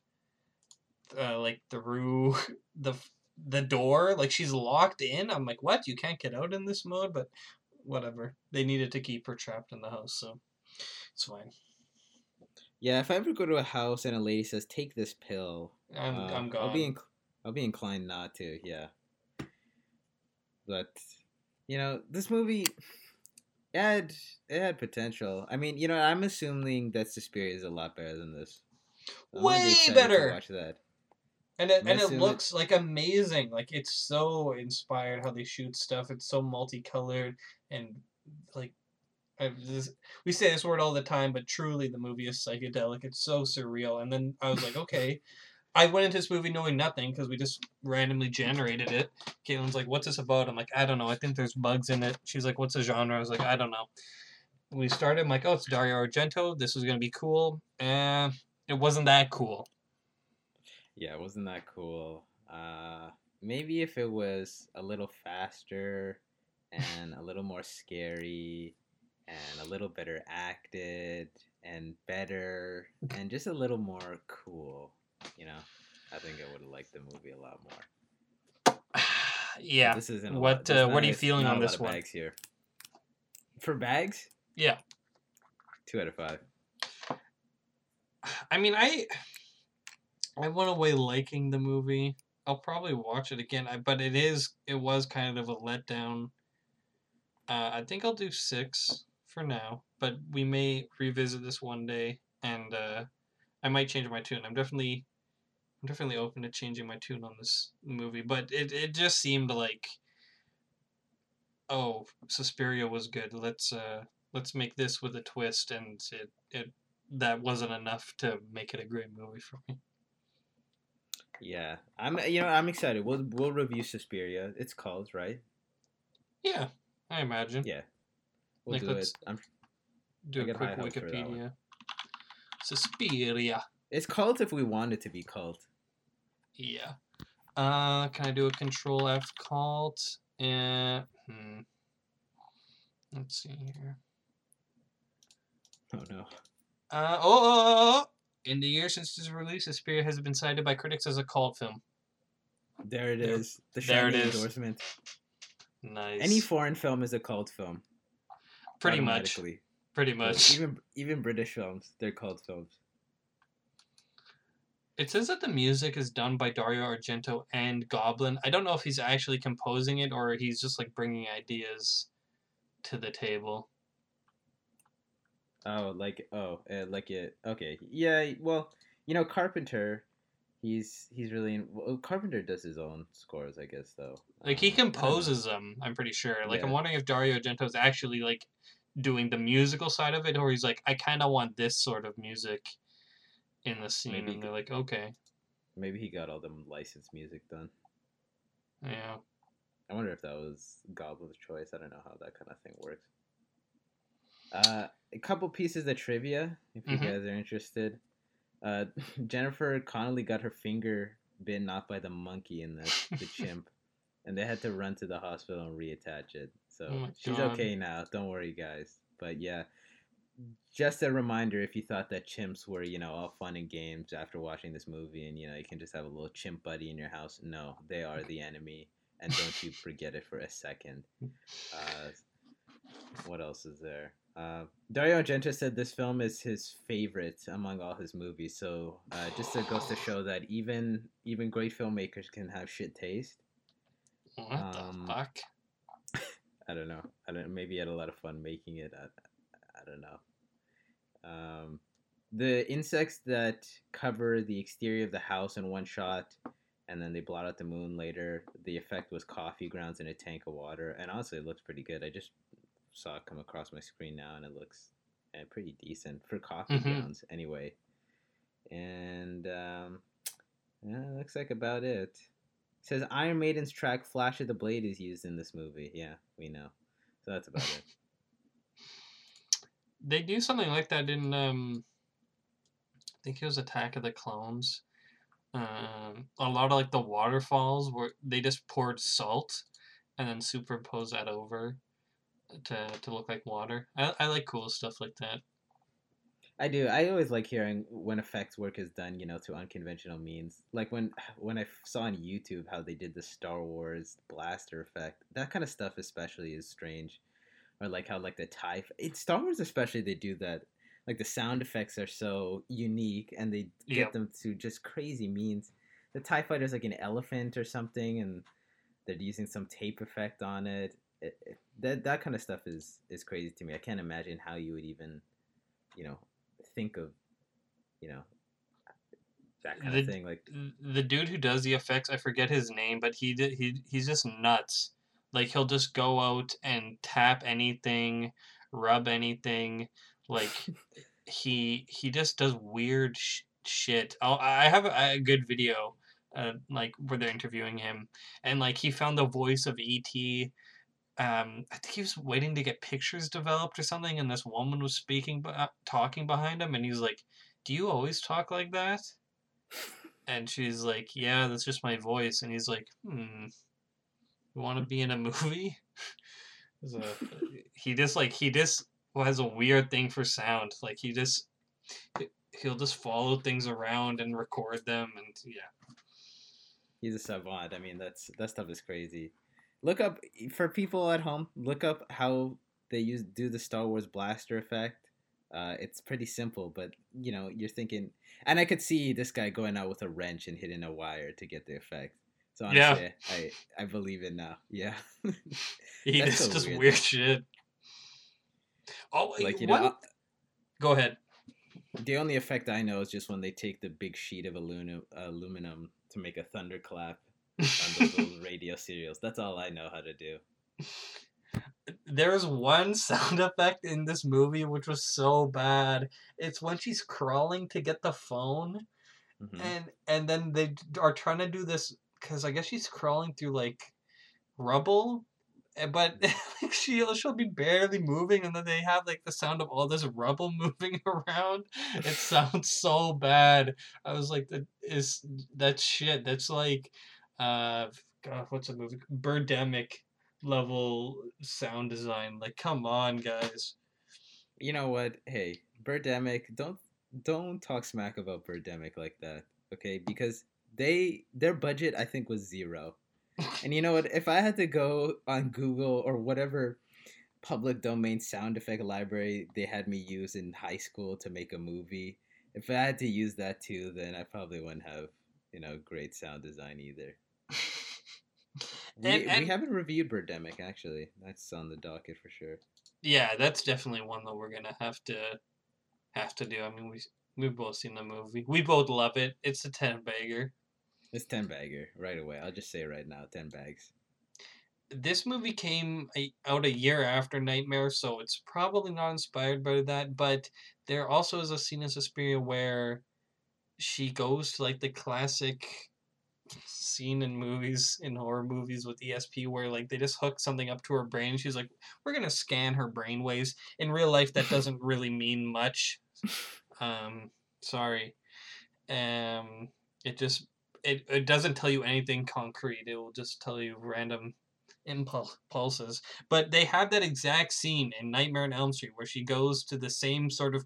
uh like through the the door like she's locked in. I'm like what? You can't get out in this mode? But whatever they needed to keep her trapped in the house so it's fine Yeah, if I ever go to a house and a lady says, take this pill, i'm, Uh, I'm gone I'll be inc- I'll be inclined not to. Yeah. But you know, this movie it had it had potential. I mean, you know, I'm assuming that Suspiria is a lot better than this. I'm Way better! Watch that. And it, and it looks like amazing. Like it's so inspired how they shoot stuff. It's so multicolored and like I, this, we say this word all the time, but truly the movie is psychedelic. It's so surreal. And then I was like, okay. I went into this movie knowing nothing because we just randomly generated it. Caitlin's like, "What's this about?" I'm like, "I don't know. I think there's bugs in it." She's like, "What's the genre?" I was like, "I don't know." We started. I'm like, "Oh, it's Dario Argento. This is gonna be cool." And it wasn't that cool. Yeah, wasn't that cool? Uh, maybe if it was a little faster and a little more scary and a little better acted and better and just a little more cool, you know, I think I would have liked the movie a lot more. yeah. This isn't a What, lot, uh, what are you feeling on this one? Bags here. For bags, Yeah. two out of five. I mean, I I went away liking the movie. I'll probably watch it again, I, but it is it was kind of a letdown. Uh, I think I'll do six for now, but we may revisit this one day, and uh, I might change my tune. I'm definitely I'm definitely open to changing my tune on this movie, but it it just seemed like oh, Suspiria was good. Let's uh let's make this with a twist, and it it that wasn't enough to make it a great movie for me. Yeah, I'm. You know, I'm excited. We'll we'll review Suspiria. It's called right. Yeah, I imagine. Yeah, we'll Like, do it. I'm, Do I a quick hopes for that one. Wikipedia. Suspiria. it's cult if we want it to be cult. Yeah. Uh, can I do a Control F cult? Uh, hmm. Let's see here. Oh no. Uh, oh, oh, oh, oh! In the year since its release, Suspiria has been cited by critics as a cult film. There it is. The there it shiny endorsement. Nice. Any foreign film is a cult film. pretty much. Pretty much. Even even British films, they're cult films. It says that the music is done by Dario Argento and Goblin. I don't know if he's actually composing it or he's just like bringing ideas to the table. Oh, like oh, uh, like it. Okay, yeah. Well, you know, Carpenter, he's he's really in, well, Carpenter does his own scores, I guess, though. Like he Um, I don't know. composes them, I'm pretty sure. Like I'm wondering if Dario Argento is actually like doing the musical side of it, or he's like, I kind of want this sort of music in the scene, Maybe and they're like, okay, Maybe he got all the licensed music done. yeah. I wonder if that was Goblin's choice. I don't know how that kind of thing works. Uh, a couple pieces of trivia, if you Mhm. guys are interested. Uh, Jennifer Connelly got her finger bitten off by the monkey in the, the chimp, and they had to run to the hospital and reattach it. So Oh she's God. okay now. Don't worry, guys. But yeah, just a reminder if you thought that chimps were, you know, all fun and games after watching this movie, and you know, you can just have a little chimp buddy in your house. No, they are the enemy, and don't you forget it for a second. Uh, what else is there? Uh, Dario Argento said this film is his favorite among all his movies. So uh, just to goes to show that even even great filmmakers can have shit taste. What Um, the fuck? I don't know. I don't. Maybe he had a lot of fun making it. I, I don't know. Um, the insects that cover the exterior of the house in one shot, and then they blot out the moon later. The effect was coffee grounds in a tank of water, and honestly, it looks pretty good. I just saw it come across my screen now, and it looks uh, pretty decent for coffee Mhm. grounds, anyway. And um, yeah, that looks like about it. It says Iron Maiden's track "Flash of the Blade" is used in this movie. Yeah, we know. So that's about it. They do something like that in um I think it was Attack of the Clones. Um a lot of like the waterfalls where they just poured salt and then superimpose that over to to look like water. I, I like cool stuff like that. I do. I always like hearing when effects work is done, you know, to unconventional means. Like when when I saw on YouTube how they did the Star Wars blaster effect. That kind of stuff especially is strange. Or like how like the tie in Star Wars especially they do that. Like the sound effects are so unique and they get Yep. them to just crazy means. The TIE fighter's like an elephant or something and they're using some tape effect on it. It, it that that kind of stuff is is crazy to me. I can't imagine how you would even, you know, think of, you know, that kind The- of thing. Like the dude who does the effects, I forget his name, but he did he he's just nuts. Like he'll just go out and tap anything, rub anything. Like he he just does weird sh- shit. Oh, I have a, a good video, uh, like where they're interviewing him, and like he found the voice of ET. Um, I think he was waiting to get pictures developed or something, and this woman was speaking, be- talking behind him, and he's like, "Do you always talk like that?" And she's like, "Yeah, that's just my voice." And he's like, "Hmm, you want to be in a movie?" He just like he just has a weird thing for sound. Like he just he- he'll just follow things around and record them, and yeah. he's a savant. I mean, that's that stuff is crazy. Look up for people at home. Look up how they use do the Star Wars blaster effect. Uh, it's pretty simple, but you know you're thinking, and I could see this guy going out with a wrench and hitting a wire to get the effect. So Yeah. I I believe it now. Yeah, He That's does so just weird, weird shit. Oh, like you one- know, Go ahead. the only effect I know is just when they take the big sheet of aluminum aluminum to make a thunderclap on those little radio serials. That's all I know how to do. There's one sound effect in this movie which was so bad. It's when she's crawling to get the phone, Mhm. and and then they are trying to do this because I guess she's crawling through like rubble, eh, but like she'll she'll be barely moving, and then they have like the sound of all this rubble moving around. It sounds so bad. I was like, that is that shit. That's like, uh, God, what's a movie? Birdemic level sound design. Like, come on, guys. You know what? Hey, Birdemic, don't don't talk smack about Birdemic like that, okay? Because they their budget I think was zero. And you know what? If I had to go on Google or whatever public domain sound effect library they had me use in high school to make a movie, if I had to use that too, then I probably wouldn't have, you know, great sound design either. We, And- we haven't reviewed Birdemic actually. That's on the docket for sure. Yeah, that's definitely one that we're gonna have to have to do. I mean, we we've both seen the movie. We both love it. It's a ten bagger. It's ten bagger right away. I'll just say right now, ten bags. This movie came out a year after Nightmare, so it's probably not inspired by that. But there also is a scene in Suspiria where she goes to like the classic scene in movies in horror movies with ESP where like they just hook something up to her brain. She's like, "We're gonna scan her brain waves." In real life, that doesn't really mean much. Um, sorry. Um, it just it, it doesn't tell you anything concrete. It will just tell you random impulses. But they have that exact scene in Nightmare on Elm Street where she goes to the same sort of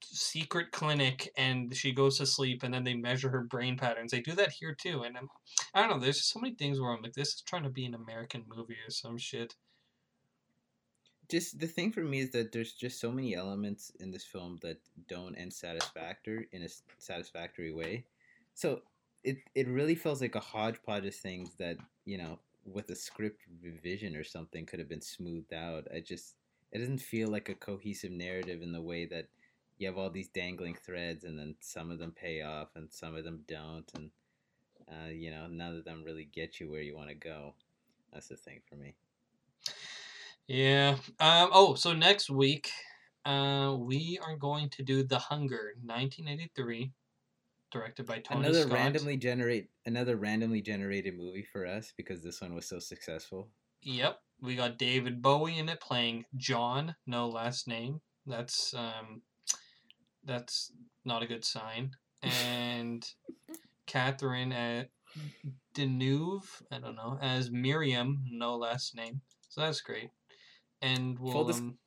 secret clinic and she goes to sleep and then they measure her brain patterns. They do that here too. And I'm, I don't know, there's so many things where I'm like, this is trying to be an American movie or some shit. Just the thing for me is that there's just so many elements in this film that don't end satisfactory in a satisfactory way. So it it really feels like a hodgepodge of things that you know with a script revision or something could have been smoothed out. I just it doesn't feel like a cohesive narrative in the way that you have all these dangling threads and then some of them pay off and some of them don't and uh, you know none of them really get you where you want to go. That's the thing for me. Yeah. Um, oh, so next week, uh, we are going to do The Hunger, 1983, directed by Tony another Scott. randomly generate another randomly generated movie for us because this one was so successful. Yep, we got David Bowie in it playing John, no last name. That's um, that's not a good sign. And Catherine at Deneuve, I don't know, as Miriam, no last name. So that's great. And we'll Full dis- um,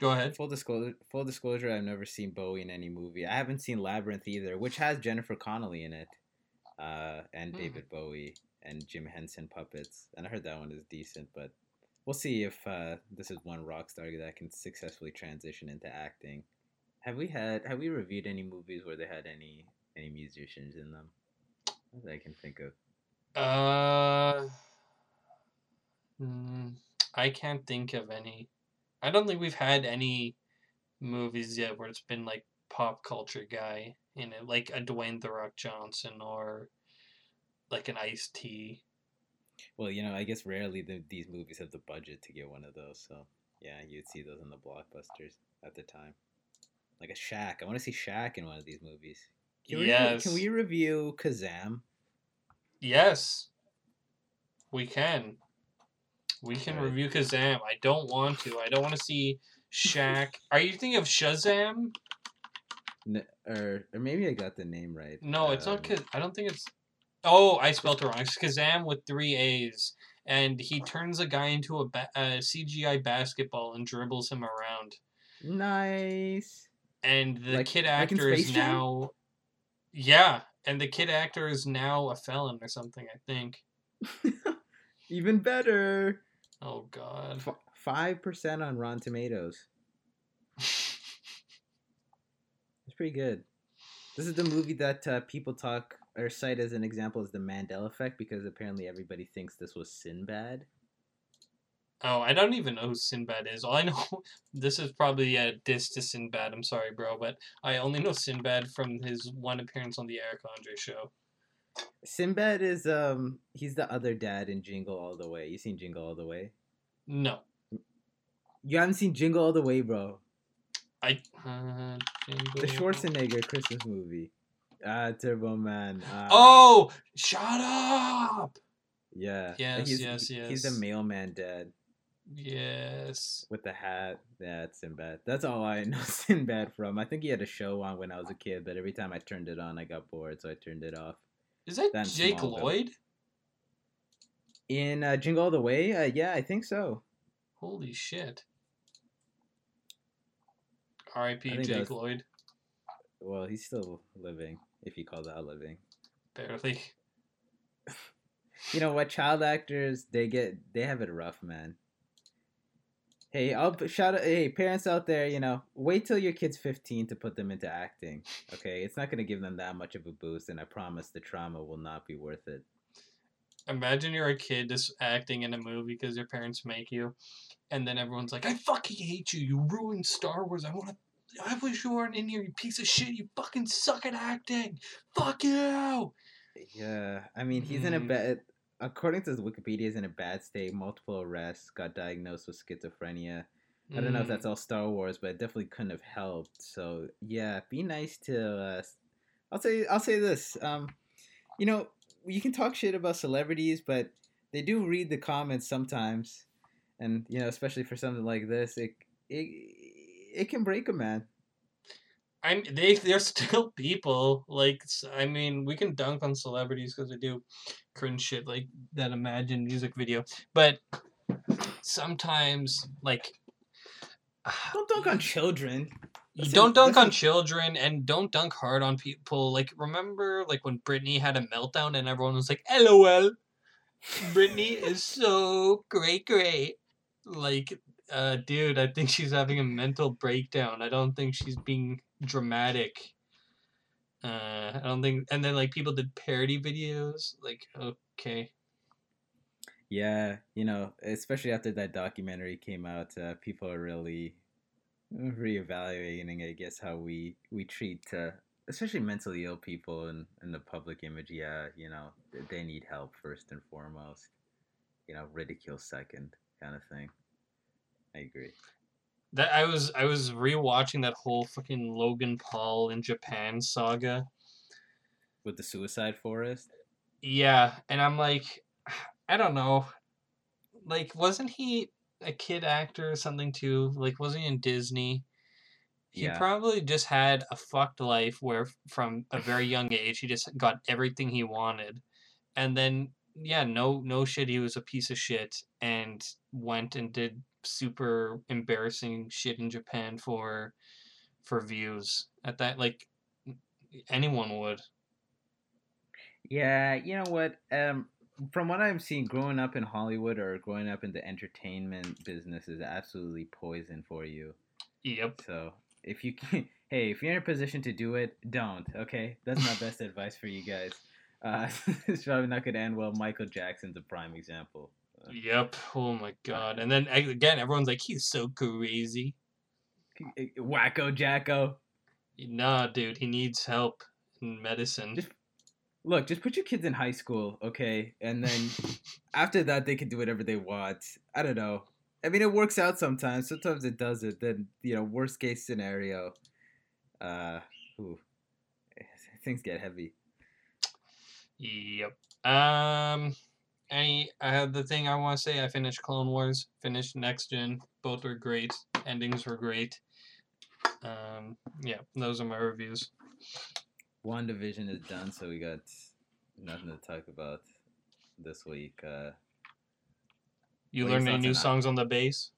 go ahead. Full disclosure, full disclosure, I've never seen Bowie in any movie. I haven't seen Labyrinth either, which has Jennifer Connelly in it, uh, and Hmm. David Bowie and Jim Henson puppets. And I heard that one is decent, but we'll see if uh, this is one rock star that can successfully transition into acting. Have we had? Have we reviewed any movies where they had any any musicians in them? That I can think of. Uh, mm, I can't think of any. I don't think we've had any movies yet where it's been like pop culture guy in it, like a Dwayne the Rock Johnson or like an Ice T. Well, you know, I guess rarely the, these movies have the budget to get one of those. So yeah, you'd see those in the blockbusters at the time. Like a Shaq. I want to see Shaq in one of these movies. Can we, Yes. Can we review Kazam? Yes, we can. We can Alright. review Kazam. I don't want to. I don't want to see Shaq. Are you thinking of Shazam? N- or or maybe I got the name right. No, it's not. Um, Kaz- I don't think it's. Oh, I spelled it wrong. It's Kazam with three A's, and he turns a guy into a, ba- a CGI basketball and dribbles him around. Nice. And the Like- kid like actor is Space Jam? now. Yeah, and the kid actor is now a felon or something. I think. Even better. Oh God. Five percent on Rotten Tomatoes. It's pretty good. This is the movie that uh, people talk or cite as an example is the Mandela effect because apparently everybody thinks this was Sinbad. Oh, I don't even know who Sinbad is. All I know, this is probably a diss to Sinbad. I'm sorry, bro, but I only know Sinbad from his one appearance on the Eric Andre show. Sinbad is um he's the other dad in Jingle All the Way. You seen Jingle All the Way? No, You haven't seen Jingle All the Way, bro. I. Uh, The Schwarzenegger Christmas movie. Ah, Turbo Man. ah, Oh, shut up! yeah. Yes, he's, yes, He's the mailman dad Yes. with the hat. That's Sinbad. That's all I know Sinbad from. I think he had a show on when I was a kid, but every time I turned it on, I got bored, so I turned it off. Is that Jake Smallville. Lloyd? In uh, Jingle All the Way, uh, yeah, I think so. Holy shit. R.I.P. Jake that's- Lloyd. Well, he's still living, if you call that living. Barely. You know what? Child actors, they get they have it rough, man. Hey, I'll shout out. Hey, parents out there, you know, wait till your kid's fifteen to put them into acting. Okay, it's not gonna give them that much of a boost, and I promise the trauma will not be worth it. Imagine you're a kid just acting in a movie because your parents make you, and then everyone's like, "I fucking hate you! You ruined Star Wars! I want to. I wish you weren't in here, you piece of shit! You fucking suck at acting! Fuck you!" Yeah, I mean, he's in a Mm. bad. According to Wikipedia, he's in a bad state. Multiple arrests. Got diagnosed with schizophrenia. I don't know if Mm. that's all Star Wars, but it definitely couldn't have helped. So yeah, be nice to. Uh, I'll say I'll say this. Um, you know, you can talk shit about celebrities, but they do read the comments sometimes, and you know, especially for something like this, it it it can break a man. I'm they they're still people. Like I mean, we can dunk on celebrities because they do cringe shit like that Imagine music video, but sometimes like Don't dunk on children. you don't dunk on children and don't dunk hard on people. Like remember like when Britney had a meltdown and everyone was like, "LOL, Britney is so great, great." Like, uh, dude, I think she's having a mental breakdown. I don't think she's being dramatic. Uh, I don't think. And then like people did parody videos. Like, okay, Yeah, you know, especially after that documentary came out, uh, people are really reevaluating, I guess, how we we treat, uh, especially mentally ill people in in the public image. Yeah, you know, they need help first and foremost. You know, ridicule second, kind of thing. I agree. that I was I was rewatching that whole fucking Logan Paul in Japan saga. With the suicide forest. Yeah, and I'm like, I don't know. Like, wasn't he a kid actor or something too? Like, wasn't he in Disney? He Yeah. probably just had a fucked life where from a very young age he just got everything he wanted. And then yeah, no no shit, he was a piece of shit and went and did super embarrassing shit in Japan for for views. At that like anyone would. Yeah, you know what? Um, from what I'm seeing, growing up in Hollywood or growing up in the entertainment business is absolutely poison for you. Yep. So if you can, hey, if you're in a position to do it, don't. Okay, that's my best advice for you guys. Uh, it's probably not going to end well. Michael Jackson's a prime example. Yep. Oh my god. And then again, everyone's like, he's so crazy. Wacko Jacko. Nah, dude, he needs help in medicine. Just- Look, just put your kids in high school, okay? And then after that, they can do whatever they want. I don't know. I mean, it works out sometimes. Sometimes it doesn't. Then you know, worst case scenario, uh, ooh, things get heavy. Yep. Um, any I have the thing I want to say. I finished Clone Wars, finished Next Gen. Both were great. Endings were great. Um, yeah, those are my reviews. WandaVision is done, so we got nothing to talk about this week. Uh, You learned any new on that? songs on the bass?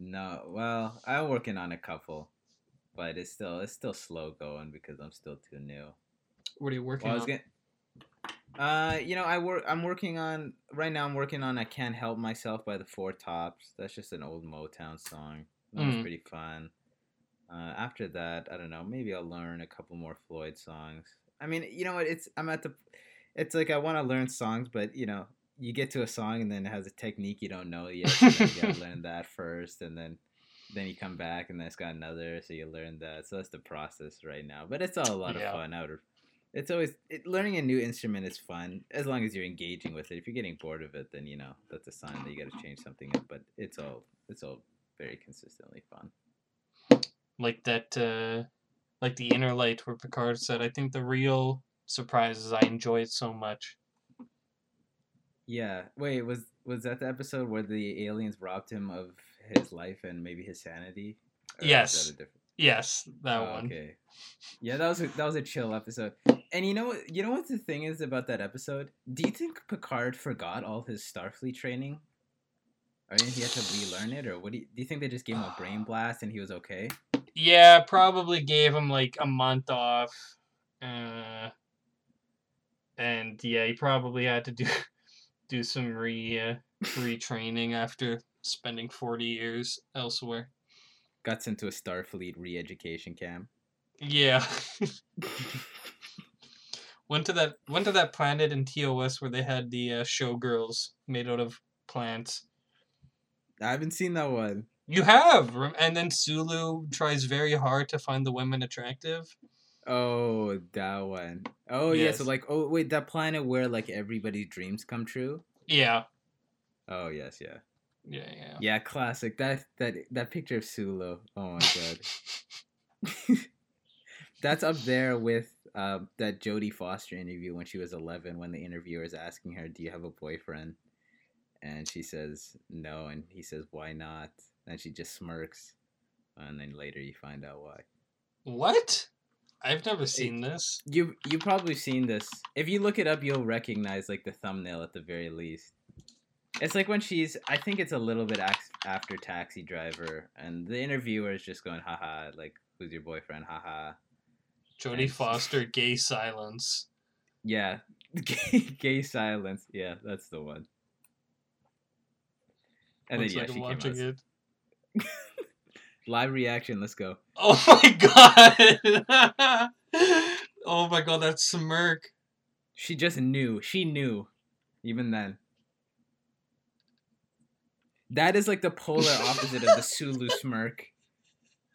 no, well, I'm working on a couple, but it's still it's still slow going because I'm still too new. What are you working Well, I was on? Uh, you know, I work. I'm working on right now. I'm working on "I Can't Help Myself" by the Four Tops. That's just an old Motown song. That was Mm. pretty fun. Uh, after that, I don't know. Maybe I'll learn a couple more Floyd songs. I mean, you know what? It's I'm at the. It's like I want to learn songs, but you know, you get to a song and then it has a technique you don't know yet. So you gotta learn that first, and then then you come back and then it's got another, so you learn that. So that's the process right now. But it's all a lot Yeah. of fun. I would it's always it, learning a new instrument is fun as long as you're engaging with it. If you're getting bored of it, then you know that's a sign that you got to change something up. But it's all it's all very consistently fun. like that uh like the inner light where Picard said, I think the real surprise is I enjoy it so much. Yeah. Wait, was was that the episode where the aliens robbed him of his life and maybe his sanity? Or Yes. that different- Yes, that Oh, one. Okay. Yeah, that was a, that was a chill episode. And you know what? You know what the thing is about that episode? Do you think Picard forgot all his Starfleet training? Or he had to relearn it, or what? Do you, do you think they just gave him a brain blast and he was okay? Yeah, probably gave him like a month off. Uh and yeah, he probably had to do do some re uh, retraining after spending 40 years elsewhere. Got sent to a Starfleet re-education camp. Yeah. went to that went to that planet in TOS where they had the uh, showgirls made out of plants. I haven't seen that one. You have, and then Sulu tries very hard to find the women attractive. Oh, that one. Oh yeah, so like, oh wait, that planet where like everybody's dreams come true. Yeah, Oh yes, yeah, yeah, yeah. yeah. Classic. That that that picture of Sulu. Oh my god. That's up there with uh, that Jodie Foster interview when she was 11, when the interviewer is asking her, "Do you have a boyfriend?" And she says no, and he says, "Why not?" And she just smirks, and then later you find out why. What? I've never seen this. You you probably seen this. If you look it up, you'll recognize like the thumbnail at the very least. It's like when she's. I think it's a little bit after Taxi Driver, and the interviewer is just going, "Haha, like who's your boyfriend? Haha." Jodie Foster, gay silence. Yeah, gay, gay silence. Yeah, that's the one. And Looks then yeah, like she I'm came watching out. Live reaction. Let's go. Oh my god! oh my god, that smirk. She just knew. She knew, even then. That is like the polar opposite of the Sulu smirk.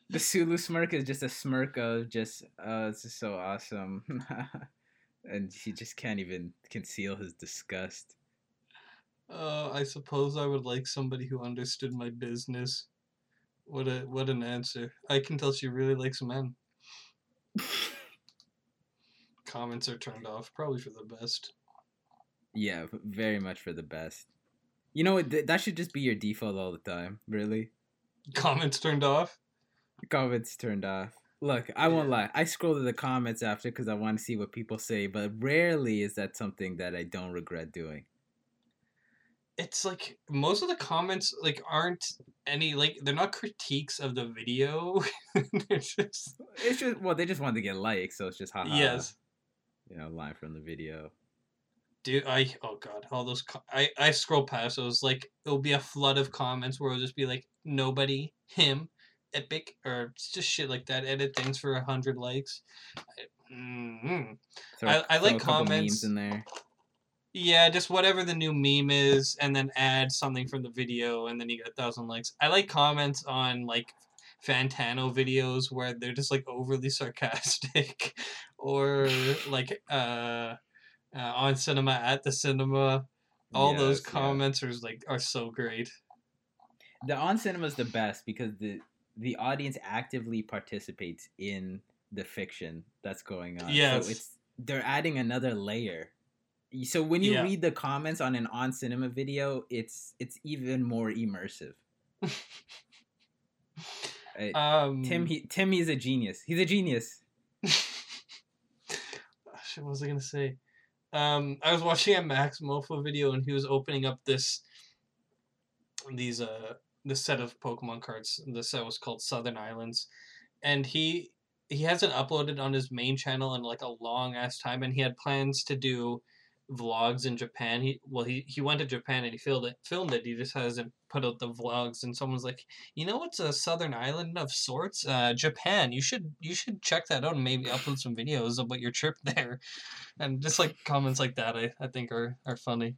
The Sulu smirk is just a smirk of just, oh, this is so awesome. and he just can't even conceal his disgust. Uh, I suppose I would like somebody who understood my business. What a what an answer. I can tell she really likes men. Comments are turned off, probably for the best. Yeah, very much for the best. You know? Th- that should just be your default all the time. Really, Comments turned off? Comments turned off. Look, I won't lie. I scroll to the comments after because I want to see what people say, but rarely is that something that I don't regret doing. It's like most of the comments like aren't any like they're not critiques of the video. they're just It's just well, they just wanted to get likes, so it's just haha. yes. you know, line from the video. Dude, I oh god, all those co- I I scroll past those like it'll be a flood of comments where it'll just be like nobody, him, epic, or just shit like that. Edit things for a hundred likes. mm Throw, I- I throw like comments. in there. Yeah, just whatever the new meme is, and then add something from the video, and then you get a thousand likes. I like comments on like Fantano videos where they're just like overly sarcastic, or like uh, uh on cinema at the cinema. All those Yes, yeah. comments are like are so great. The on cinema is the best because the the audience actively participates in the fiction that's going on. Yes. So it's they're adding another layer. So when you Yeah. read the comments on an on cinema video, it's it's even more immersive. Uh, Um, Tim he Tim he's a genius. He's a genius. What was I gonna say? Um, I was watching a Max Mofo video and he was opening up this these uh this set of Pokemon cards. The set was called Southern Islands, and he he hasn't uploaded on his main channel in like a long ass time, and he had plans to do vlogs in Japan. He well he he went to Japan and he filmed it filmed it. He just hasn't put out the vlogs. And someone's like, you know, it's a southern island of sorts, uh, Japan. You should you should check that out and maybe upload some videos about your trip there. And just like comments like that, I, I think are are funny.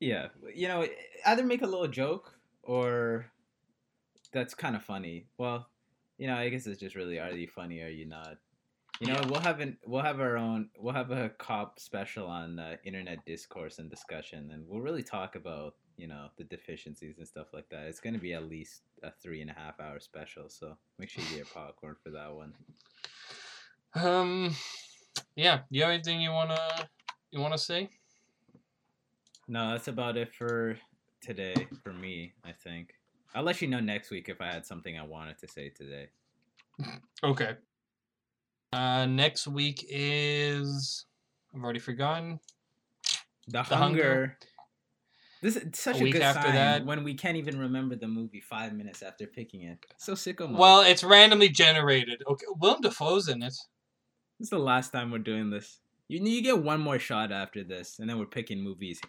Yeah, you know, either make a little joke or that's kind of funny. Well, you know, I guess it's just really are you funny or are you not? You know, we'll have an we'll have our own we'll have a cop special on uh, internet discourse and discussion, and we'll really talk about you know the deficiencies and stuff like that. It's going to be at least a three and a half hour special, so make sure you get your popcorn for that one. Um, yeah. You have anything you wanna you wanna say? No, that's about it for today for me. I think I'll let you know next week if I had something I wanted to say today. Okay. Uh, next week is I've already forgotten. The, The hunger. Hunger. This is such A a, week good after sign that. when we can't even remember the movie five minutes after picking it. So sicko mode. Well, it's randomly generated. Okay, Willem Dafoe's in it. this is the last time we're doing this. You you get one more shot after this, and then we're picking movies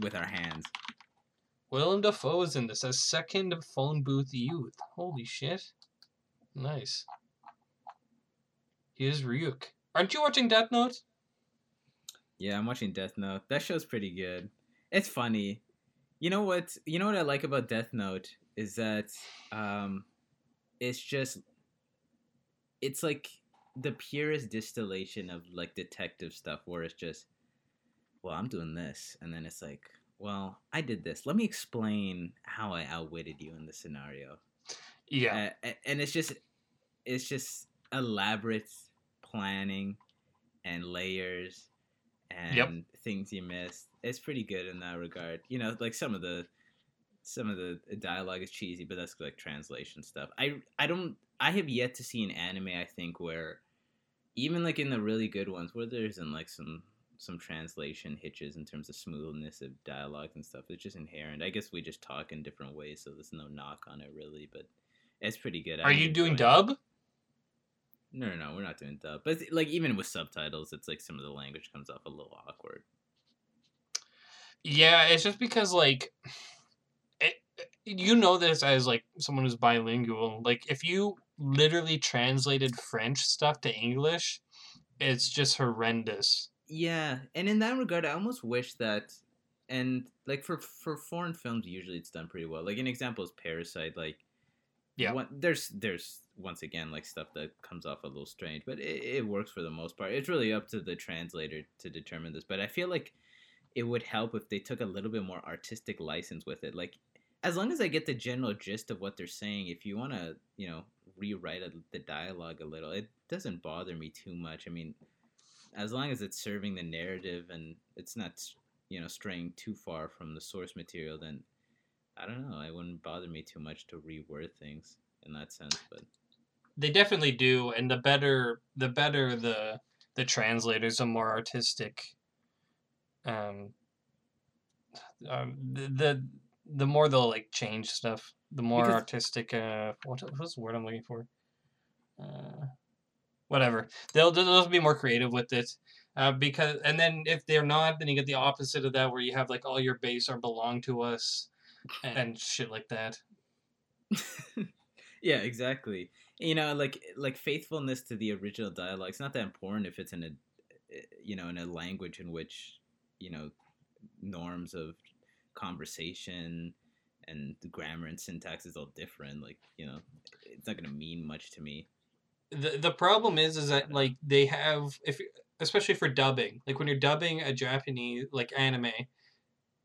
with our hands. Willem Dafoe is in this as second phone booth youth. Holy shit. Nice. Here's Ryuk. Aren't you watching Death Note? Yeah, I'm watching Death Note. That show's pretty good. It's funny. You know what? You know what I like about Death Note is that um, it's just it's like the purest distillation of like detective stuff, where it's just, well, I'm doing this, and then it's like, well, I did this. Let me explain how I outwitted you in this scenario. Yeah. Uh, and it's just it's just elaborate planning and layers and Yep. things you missed it's pretty good in that regard you know like some of the some of the dialogue is cheesy but that's like translation stuff i i don't i have yet to see an anime i think where even like in the really good ones where there isn't like some some translation hitches in terms of smoothness of dialogue and stuff it's just inherent i guess we just talk in different ways so there's no knock on it really but it's pretty good Are I'm you doing it. dub? No, no, no, we're not doing dub. But like even with subtitles, it's like some of the language comes off a little awkward. Yeah, it's just because like it, you know this as like someone who's bilingual. Like if you literally translated French stuff to English, it's just horrendous. Yeah, and in that regard, I almost wish that, and like for for foreign films, usually it's done pretty well. Like an example is Parasite. Like, Yeah. one, there's there's once again like stuff that comes off a little strange, but it, it works for the most part. It's really up to the translator to determine this. But I feel like it would help if they took a little bit more artistic license with it. Like, as long as I get the general gist of what they're saying, if you want to, you know, rewrite a, the dialogue a little, it doesn't bother me too much. I mean, as long as it's serving the narrative and it's not, you know, straying too far from the source material, then I don't know. It wouldn't bother me too much to reword things in that sense. But They definitely do, and the better the better the the translators, the more artistic. Um. Um. The the, the more they'll like change stuff, the more Because- artistic. Uh. What what's the word I'm looking for? Uh. Whatever. They'll they'll be more creative with it. Uh, because and then if they're not, then you get the opposite of that, where you have like all your base are belong to us, and shit like that. yeah, exactly. You know, like like faithfulness to the original dialogue. It's not that important if it's in a, you know, in a language in which you know norms of conversation and grammar and syntax is all different. Like you know, it's not gonna mean much to me. The the problem is is that like they have if especially for dubbing like when you're dubbing a japanese like anime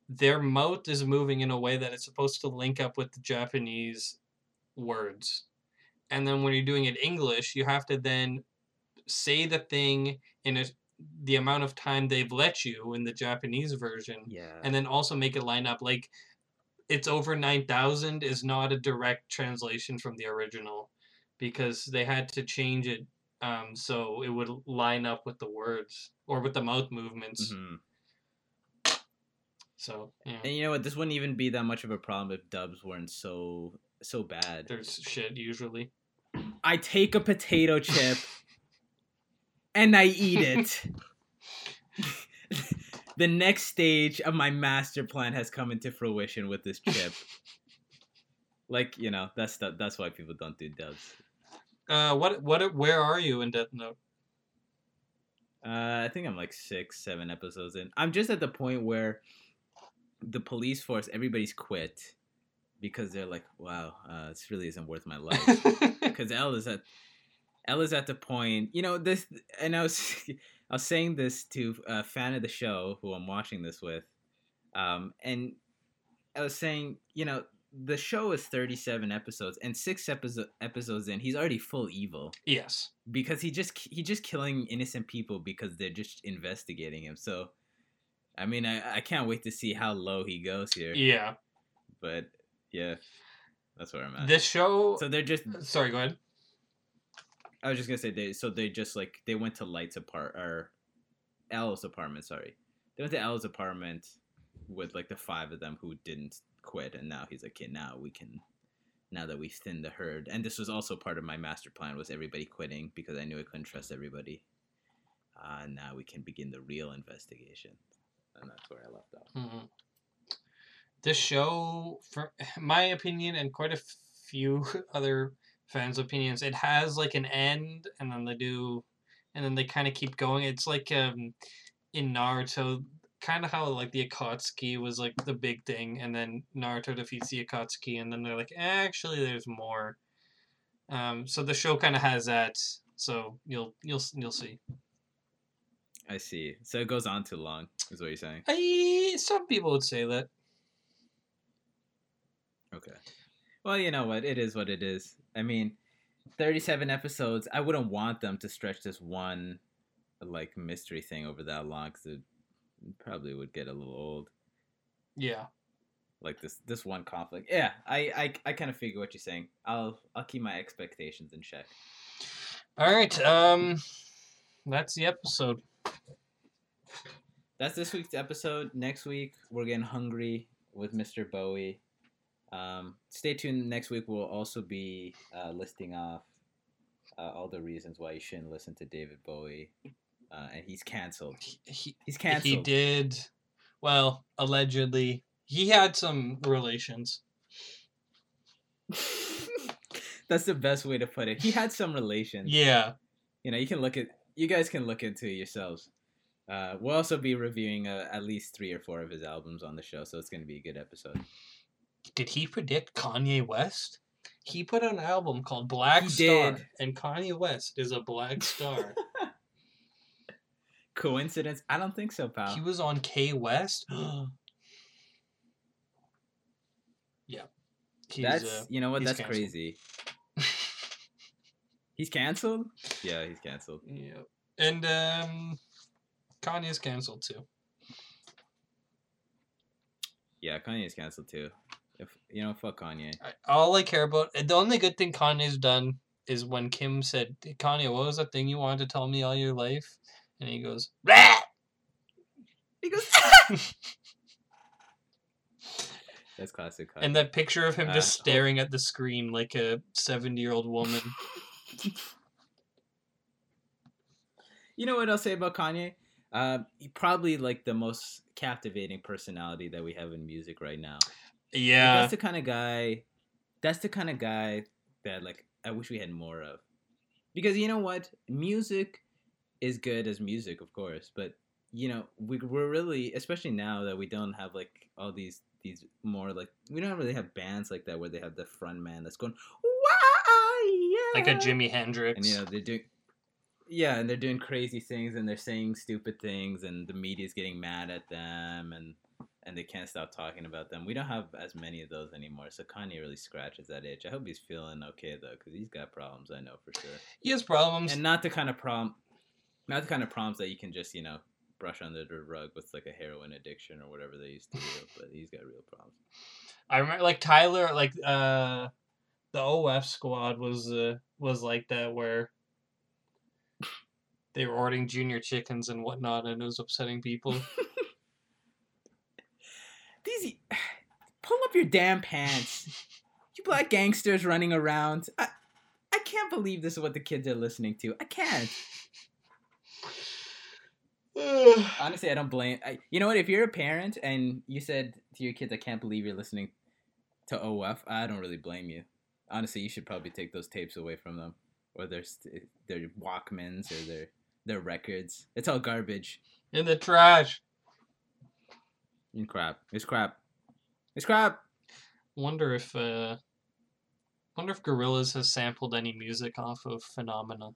their mouth is moving in a way that it's supposed to link up with the japanese words and then when you're doing it english you have to then say the thing in a, the amount of time they've let you in the japanese version Yeah. and then also make it line up like it's over 9000 is not a direct translation from the original because they had to change it um, so it would line up with the words or with the mouth movements Mhm. so yeah And you know what? This wouldn't even be that much of a problem if dubs weren't so so bad. there's shit usually I take a potato chip and I eat it. the next stage of my master plan has come into fruition with this chip. like you know, that's the, that's why people don't do dubs. Uh what what where are you in death note Uh, I think I'm like six, seven episodes in. I'm just at the point where the police force, everybody's quit because they're like, "Wow, uh, this really isn't worth my life." Because L is at L is at the point, you know, this, and I was I was saying this to a fan of the show who I'm watching this with, um, and I was saying, you know, the show is 37 episodes, and six episo- episodes in, he's already full evil yes because he just he just killing innocent people because they're just investigating him. So, I mean, I I can't wait to see how low he goes here. yeah But yeah, that's where I'm at. this show so they're just. sorry go ahead I was just gonna say they. So they just like they went to Light's apart or L's apartment. Sorry, they went to L's apartment with like the five of them who didn't quit, and now he's like, okay, now we can. Now that we've thinned the herd, and this was also part of my master plan was everybody quitting because I knew I couldn't trust everybody. Uh, now we can begin the real investigation, and that's where I left off. mm-hmm. This show, for my opinion, and quite a few other fans' opinions, it has like an end, and then they do, and then they kind of keep going. It's like um, in Naruto, kind of how like the Akatsuki was like the big thing, and then Naruto defeats the Akatsuki, and then they're like, actually, there's more. Um, so the show kind of has that. So you'll you'll you'll see. I see. So it goes on too long, is what you're saying? I some people would say that. Okay. Well, you know what? It is what it is. I mean, 37 episodes. I wouldn't want them to stretch this one like mystery thing over that long cuz it probably would get a little old. Yeah. Like this this one conflict. Yeah, I I, I kind of figure what you're saying. I'll I'll keep my expectations in check. All right. Um, that's the episode. That's this week's episode. Next week we're getting hungry with Mr. Bowie. Um, stay tuned. Next week we'll also be uh, listing off uh, all the reasons why you shouldn't listen to David Bowie, uh, and he's canceled. He, he, He's canceled. he did. Well, allegedly, he had some relations. That's the best way to put it. He had some relations. Yeah. You know, you can look at. You guys can look into yourselves. Uh, we'll also be reviewing uh, at least three or four of his albums on the show, so it's going to be a good episode. Did he predict Kanye West? He put out an album called Black He Star, did. and Kanye West is a black star. Coincidence? I don't think so, pal. he was on K West. yeah. He's, That's uh, you know what? That's canceled. crazy. He's canceled. Yeah, he's canceled. yeah. And um, Kanye's canceled too. Yeah, Kanye's canceled too. If you know, fuck Kanye. All I care about, the only good thing Kanye's done is when Kim said, Kanye, what was that thing you wanted to tell me all your life? And he goes, "Rah!" He goes. That's classic. Kanye. and that picture of him just Asshole. staring at the screen like a 70 year old woman. you know what I'll say about Kanye? Uh, he probably like the most captivating personality that we have in music right now. Like, Yeah. that's the kind of guy. That's the kind of guy that like I wish we had more of. Because you know what, music is good as music, of course, but you know, we, we're really, especially now that we don't have like all these these more like we don't really have bands like that where they have the front man that's going why Like a Jimi Hendrix. and you know they're doing yeah and they're doing crazy things and they're saying stupid things and the media's getting mad at them and and they can't stop talking about them we don't have as many of those anymore so kanye really scratches that itch i hope he's feeling okay though because he's got problems i know for sure he has problems. and not the kind of problem not the kind of problems that you can just you know brush under the rug with like a heroin addiction or whatever they used to do but he's got real problems I remember like Tyler, like uh, the OF squad was uh, was like that where they were ordering junior chickens and whatnot, and it was upsetting people. these pull up your damn pants. You black gangsters running around. I i can't believe this is what the kids are listening to. I can't honestly i don't blame I, you know what if you're a parent and you said to your kids i can't believe you're listening to of i don't really blame you. Honestly you should probably take those tapes away from them or their their walkmans or their their records. It's all garbage. In the trash. and crap. It's crap. It's crap. Wonder if uh, wonder if Gorillaz has sampled any music off of Phenomena.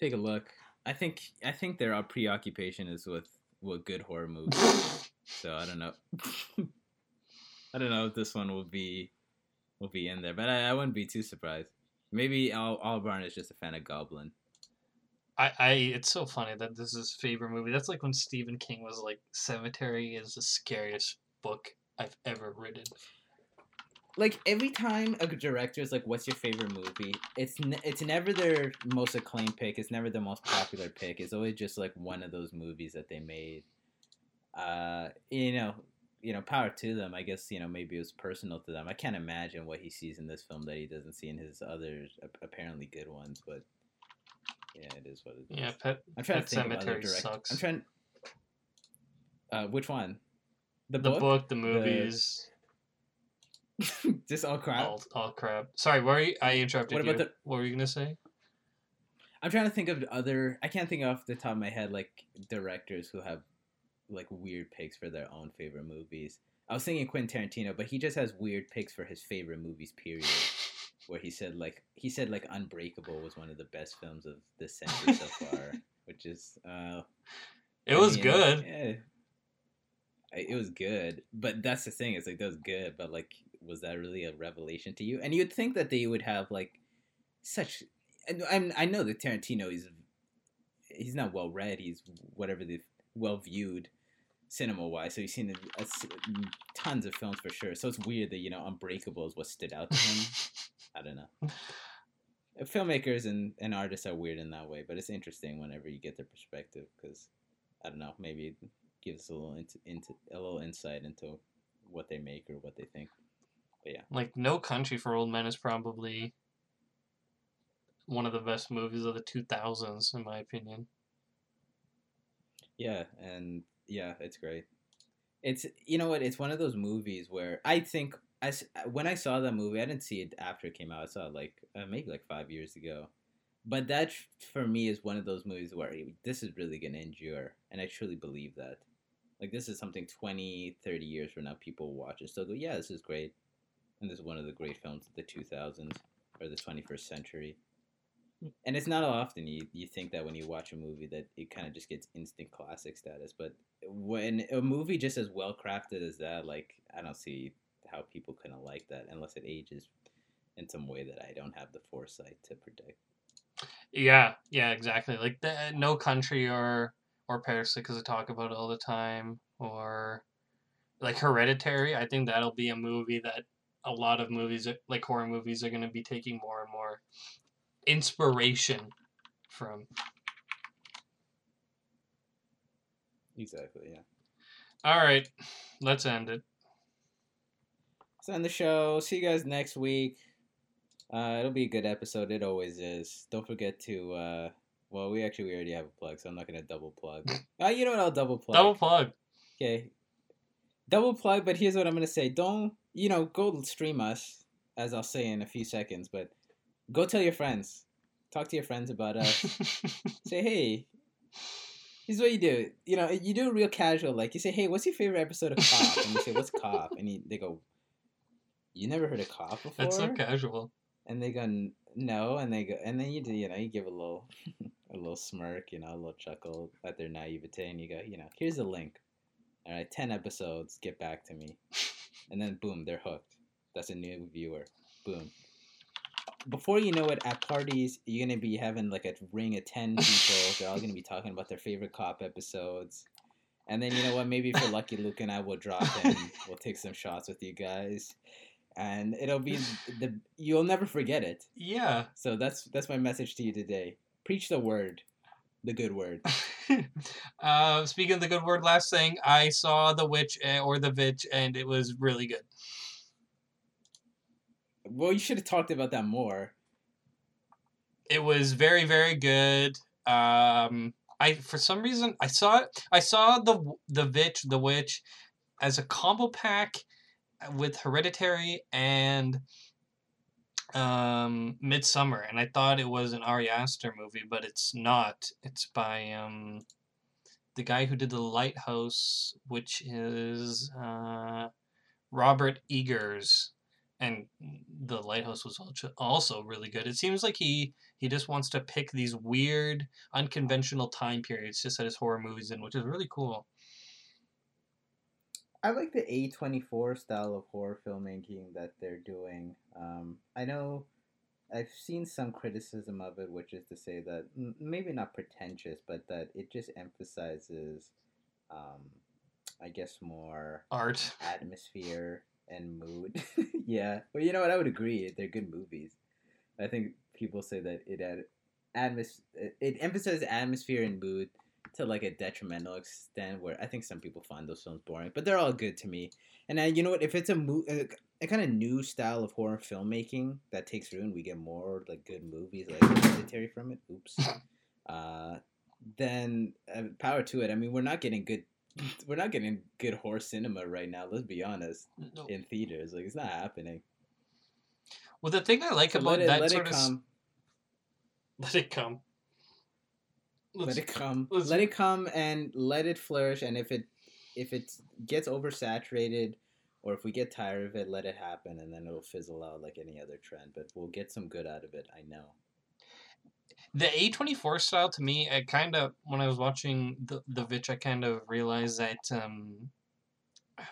take a look i think i think their preoccupation is with with good horror movies so i don't know i don't know if this one will be will be in there but i, I wouldn't be too surprised maybe Al Albarn is just a fan of Goblin. I, I it's so funny that this is his favorite movie. That's like when Stephen King was like Sematary is the scariest book I've ever written. Like every time a director is like, "What's your favorite movie?" It's ne- it's never their most acclaimed pick. It's never the most popular pick. It's always just like one of those movies that they made. Uh, you know, you know, power to them. I guess you know maybe it was personal to them. I can't imagine what he sees in this film that he doesn't see in his other apparently good ones. But yeah, it is what it is. Yeah, Pet I'm trying Pet to think of other Cemetery direct. sucks. I'm trying. Uh, which one? The, the book. book, the movies, just all crap. all, all crap. Sorry, were you, I interrupted What you. about the- What were you gonna say? I'm trying to think of other. I can't think off the top of my head like directors who have like weird picks for their own favorite movies. I was thinking Quentin Tarantino, but he just has weird picks for his favorite movies. Period. Where he said like he said like Unbreakable was one of the best films of this century so far, which is uh, It I was mean, good. Yeah, it was good, but that's the thing. It's like that was good, but like, was that really a revelation to you? And you'd think that they would have like such. And I'm, I know that Tarantino is he's not well read. He's whatever the well viewed cinema wise. So he's seen a, a tons of films for sure. So it's weird that you know Unbreakable is what stood out to him. I don't know. Filmmakers and, and artists are weird in that way, but it's interesting whenever you get their perspective because I don't know, maybe it gives a little into, into a little insight into what they make or what they think. Like No Country for Old Men is probably one of the best movies of the 2000s, in my opinion. Yeah, and yeah, it's great. It's you know what? It's one of those movies where I think as when I saw that movie, I didn't see it after it came out. I saw it like uh, maybe like five years ago. But that for me is one of those movies where this is really gonna endure, and I truly believe that. Like this is something 20, 30 years from now, people will watch it still go, yeah, this is great, and this is one of the great films of the two thousands or the twenty first century. Hmm. And it's not often you, you think that when you watch a movie that it kind of just gets instant classic status, but when a movie just as well crafted as that, like I don't see how people couldn't like that unless it ages in some way that I don't have the foresight to predict. Yeah, yeah, exactly. Like the No Country or or Parasite, because I talk about it all the time, or like Hereditary. I think that'll be a movie that a lot of movies, like horror movies, are going to be taking more and more inspiration from. Exactly, yeah. All right, let's end it. So on the show. See you guys next week. Uh, it'll be a good episode. It always is. Don't forget to. Uh, well, we actually we already have a plug, so I'm not gonna double plug. Uh, you know what? I'll double plug. Double plug. Okay. Double plug, but here's what I'm gonna say. Don't you know, go stream us, as I'll say in a few seconds, but go tell your friends. Talk to your friends about us. say, hey, Here's what you do. You know, you do real casual. Like you say, "Hey, what's your favorite episode of Cop?" And you say, "What's Cop?" And he, they go, "You never heard of Cop before?" That's so casual. and they go, "No," and they go, and then you do, you know, you give a little, a little smirk, you know, a little chuckle at their naivete, and you go, you know, here's a link. All right, ten episodes. Get back to me, and then boom, they're hooked. That's a new viewer. Boom. Before you know it, at parties, you're gonna be having like a ring of ten people. They're all gonna be talking about their favorite cop episodes. And then you know what? Maybe if you're lucky, Luke and I will drop in. we'll take some shots with you guys, and it'll be the you'll never forget it. Yeah. So that's that's my message to you today. Preach the word, the good word. uh, speaking of the good word, last thing I saw the witch uh, or the vitch, and it was really good. Well, you should have talked about that more. It was very very good. Um, I for some reason I saw it. I saw the the vitch the witch as a combo pack with Hereditary and um Midsommar, and I thought it was an Ari Aster movie, but it's not. It's by um the guy who did the Lighthouse, which is uh Robert Eggers, and the Lighthouse was also really good. It seems like he he just wants to pick these weird, unconventional time periods to set his horror movies in, which is really cool. I like the A twenty four style of horror filmmaking that they're doing. Um, I know I've seen some criticism of it, which is to say that m- maybe not pretentious, but that it just emphasizes, um, I guess, more Art. atmosphere and mood. yeah, well, you know what? I would agree. They're good movies. I think people say that it had atmos- it emphasizes atmosphere and mood to like a detrimental extent. Where I think some people find those films boring, but they're all good to me. And I, you know what? If it's a mo- a, a kind of new style of horror filmmaking that takes root, and we get more like good movies like Hereditary from it. Oops. Uh, then uh, power to it. I mean, we're not getting good. We're not getting good horror cinema right now. Let's be honest No. in theaters. Like it's not happening. Well, the thing I like So about it that let sort it of come. let it come. Let Let's- it come. let's- Let it come and let it flourish. And if it if it gets oversaturated, or if we get tired of it, let it happen, and then it'll fizzle out like any other trend. But we'll get some good out of it. I know. the A24 style to me, I kind of when I was watching the the Witch, I kind of realized that um,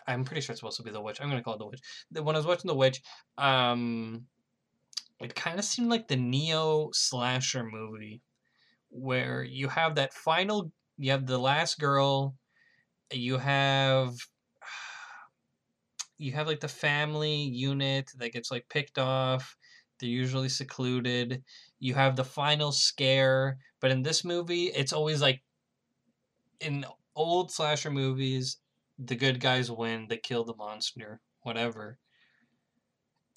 I'm pretty sure it's supposed to be the Witch. I'm gonna call it the Witch. The- When I was watching the Witch, um, it kind of seemed like the neo slasher movie, where you have that final, you have the last girl, you have. You have like the family unit that gets like picked off. They're usually secluded you have the final scare but in this movie it's always like in old slasher movies the good guys win they kill the monster whatever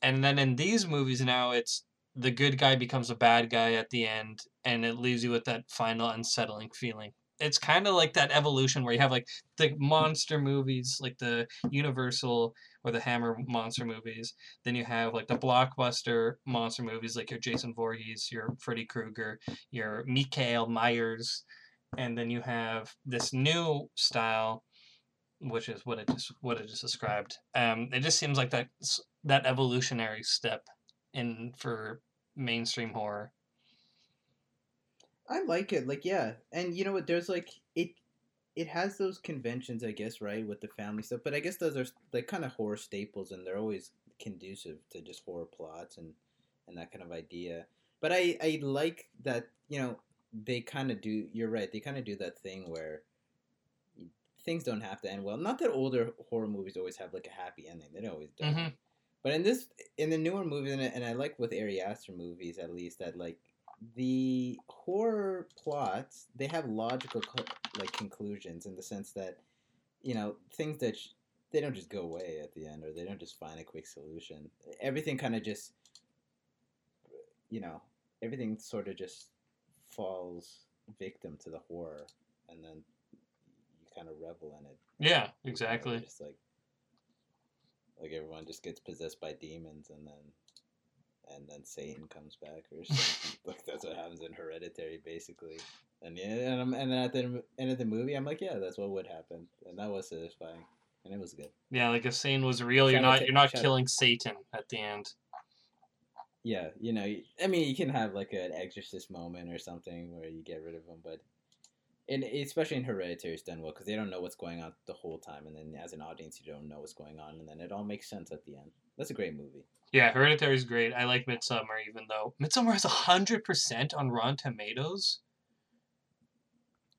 and then in these movies now it's the good guy becomes a bad guy at the end and it leaves you with that final unsettling feeling it's kind of like that evolution where you have like the monster movies like the universal or the hammer monster movies then you have like the blockbuster monster movies like your Jason Voorhees, your Freddy Krueger, your Michael Myers, and then you have this new style, which is what I just what I just described. Um, it just seems like that that evolutionary step in for mainstream horror. I like it. Like yeah, and you know what? There's like it. It has those conventions, I guess, right, with the family stuff. But I guess those are like kind of horror staples, and they're always conducive to just horror plots and and that kind of idea. But I I like that you know they kind of do. You're right. They kind of do that thing where things don't have to end well. Not that older horror movies always have like a happy ending. They don't always do. Mhm. But in this, in the newer movies, and I, and I like with Ari Aster movies at least that like the horror plots they have logical co- like conclusions in the sense that you know things that sh- they don't just go away at the end or they don't just find a quick solution. Everything kind of just you know everything sort of just falls victim to the horror, and then you kind of revel in it. Yeah, You know, exactly. Just like like everyone just gets possessed by demons and then and then Satan comes back or something. like that's what happens in Hereditary basically. And yeah, and, I'm, and then at the end of the movie, I'm like, yeah, that's what would happen, and that was satisfying, and it was good. Yeah, like if Satan was real, you're not you're not out- killing Satan at the end. Yeah, you know, I mean, you can have like an exorcist moment or something where you get rid of him, but and especially in Hereditary, it's done well because they don't know what's going on the whole time, and then as an audience, you don't know what's going on, and then it all makes sense at the end. That's a great movie. Yeah, Hereditary is great. I like Midsommar, even though Midsommar has hundred percent on Rotten Tomatoes.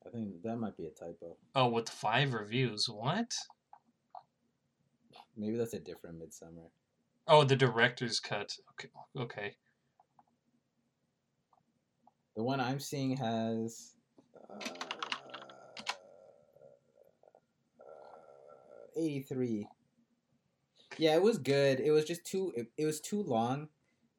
I think that might be a typo. Oh, with five reviews. What? Maybe that's a different Midsommar. Oh, the director's cut. Okay, okay. The one I'm seeing has uh, 83. Yeah, it was good. It was just too it, it was too long.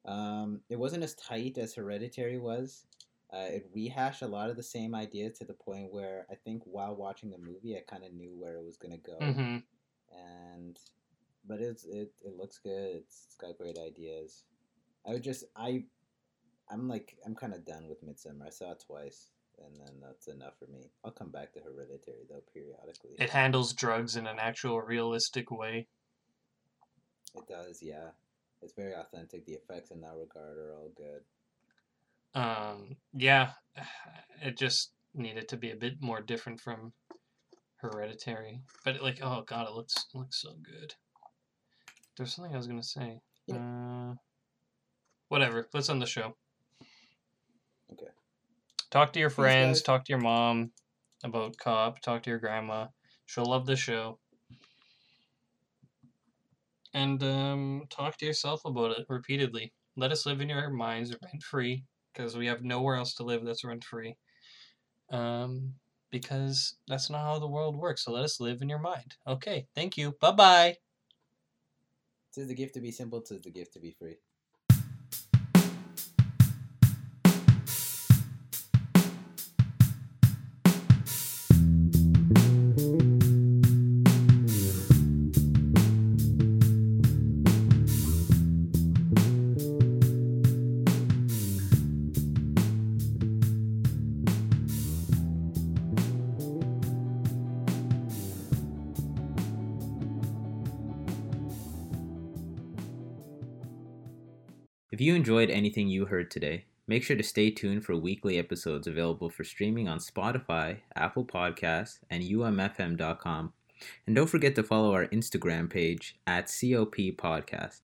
Um, it wasn't as tight as Hereditary was. Uh, it rehashed a lot of the same ideas to the point where I think while watching the movie, I kind of knew where it was gonna go. Mm-hmm. And but it's it, it looks good. It's, it's got great ideas. I would just I I'm like I'm kind of done with Midsommar. I saw it twice, and then that's enough for me. I'll come back to Hereditary though periodically. It handles drugs in an actual realistic way. It does, yeah. It's very authentic. The effects in that regard are all good. Um, yeah, it just needed to be a bit more different from Hereditary. But like, oh god, it looks it looks so good. There's something I was gonna say. Uh, whatever. Let's end the show. Talk to your friends. Talk to your mom about Cop. Talk to your grandma. She'll love the show. And um, talk to yourself about it repeatedly. Let us live in your minds rent free because we have nowhere else to live that's rent free. Um, because that's not how the world works. So let us live in your mind. Okay. Thank you. Bye bye. Tis the gift to be simple. Tis the gift to be free. If you enjoyed anything you heard today, make sure to stay tuned for weekly episodes available for streaming on Spotify, Apple Podcasts, and umfm.com. And don't forget to follow our Instagram page at COP Podcast.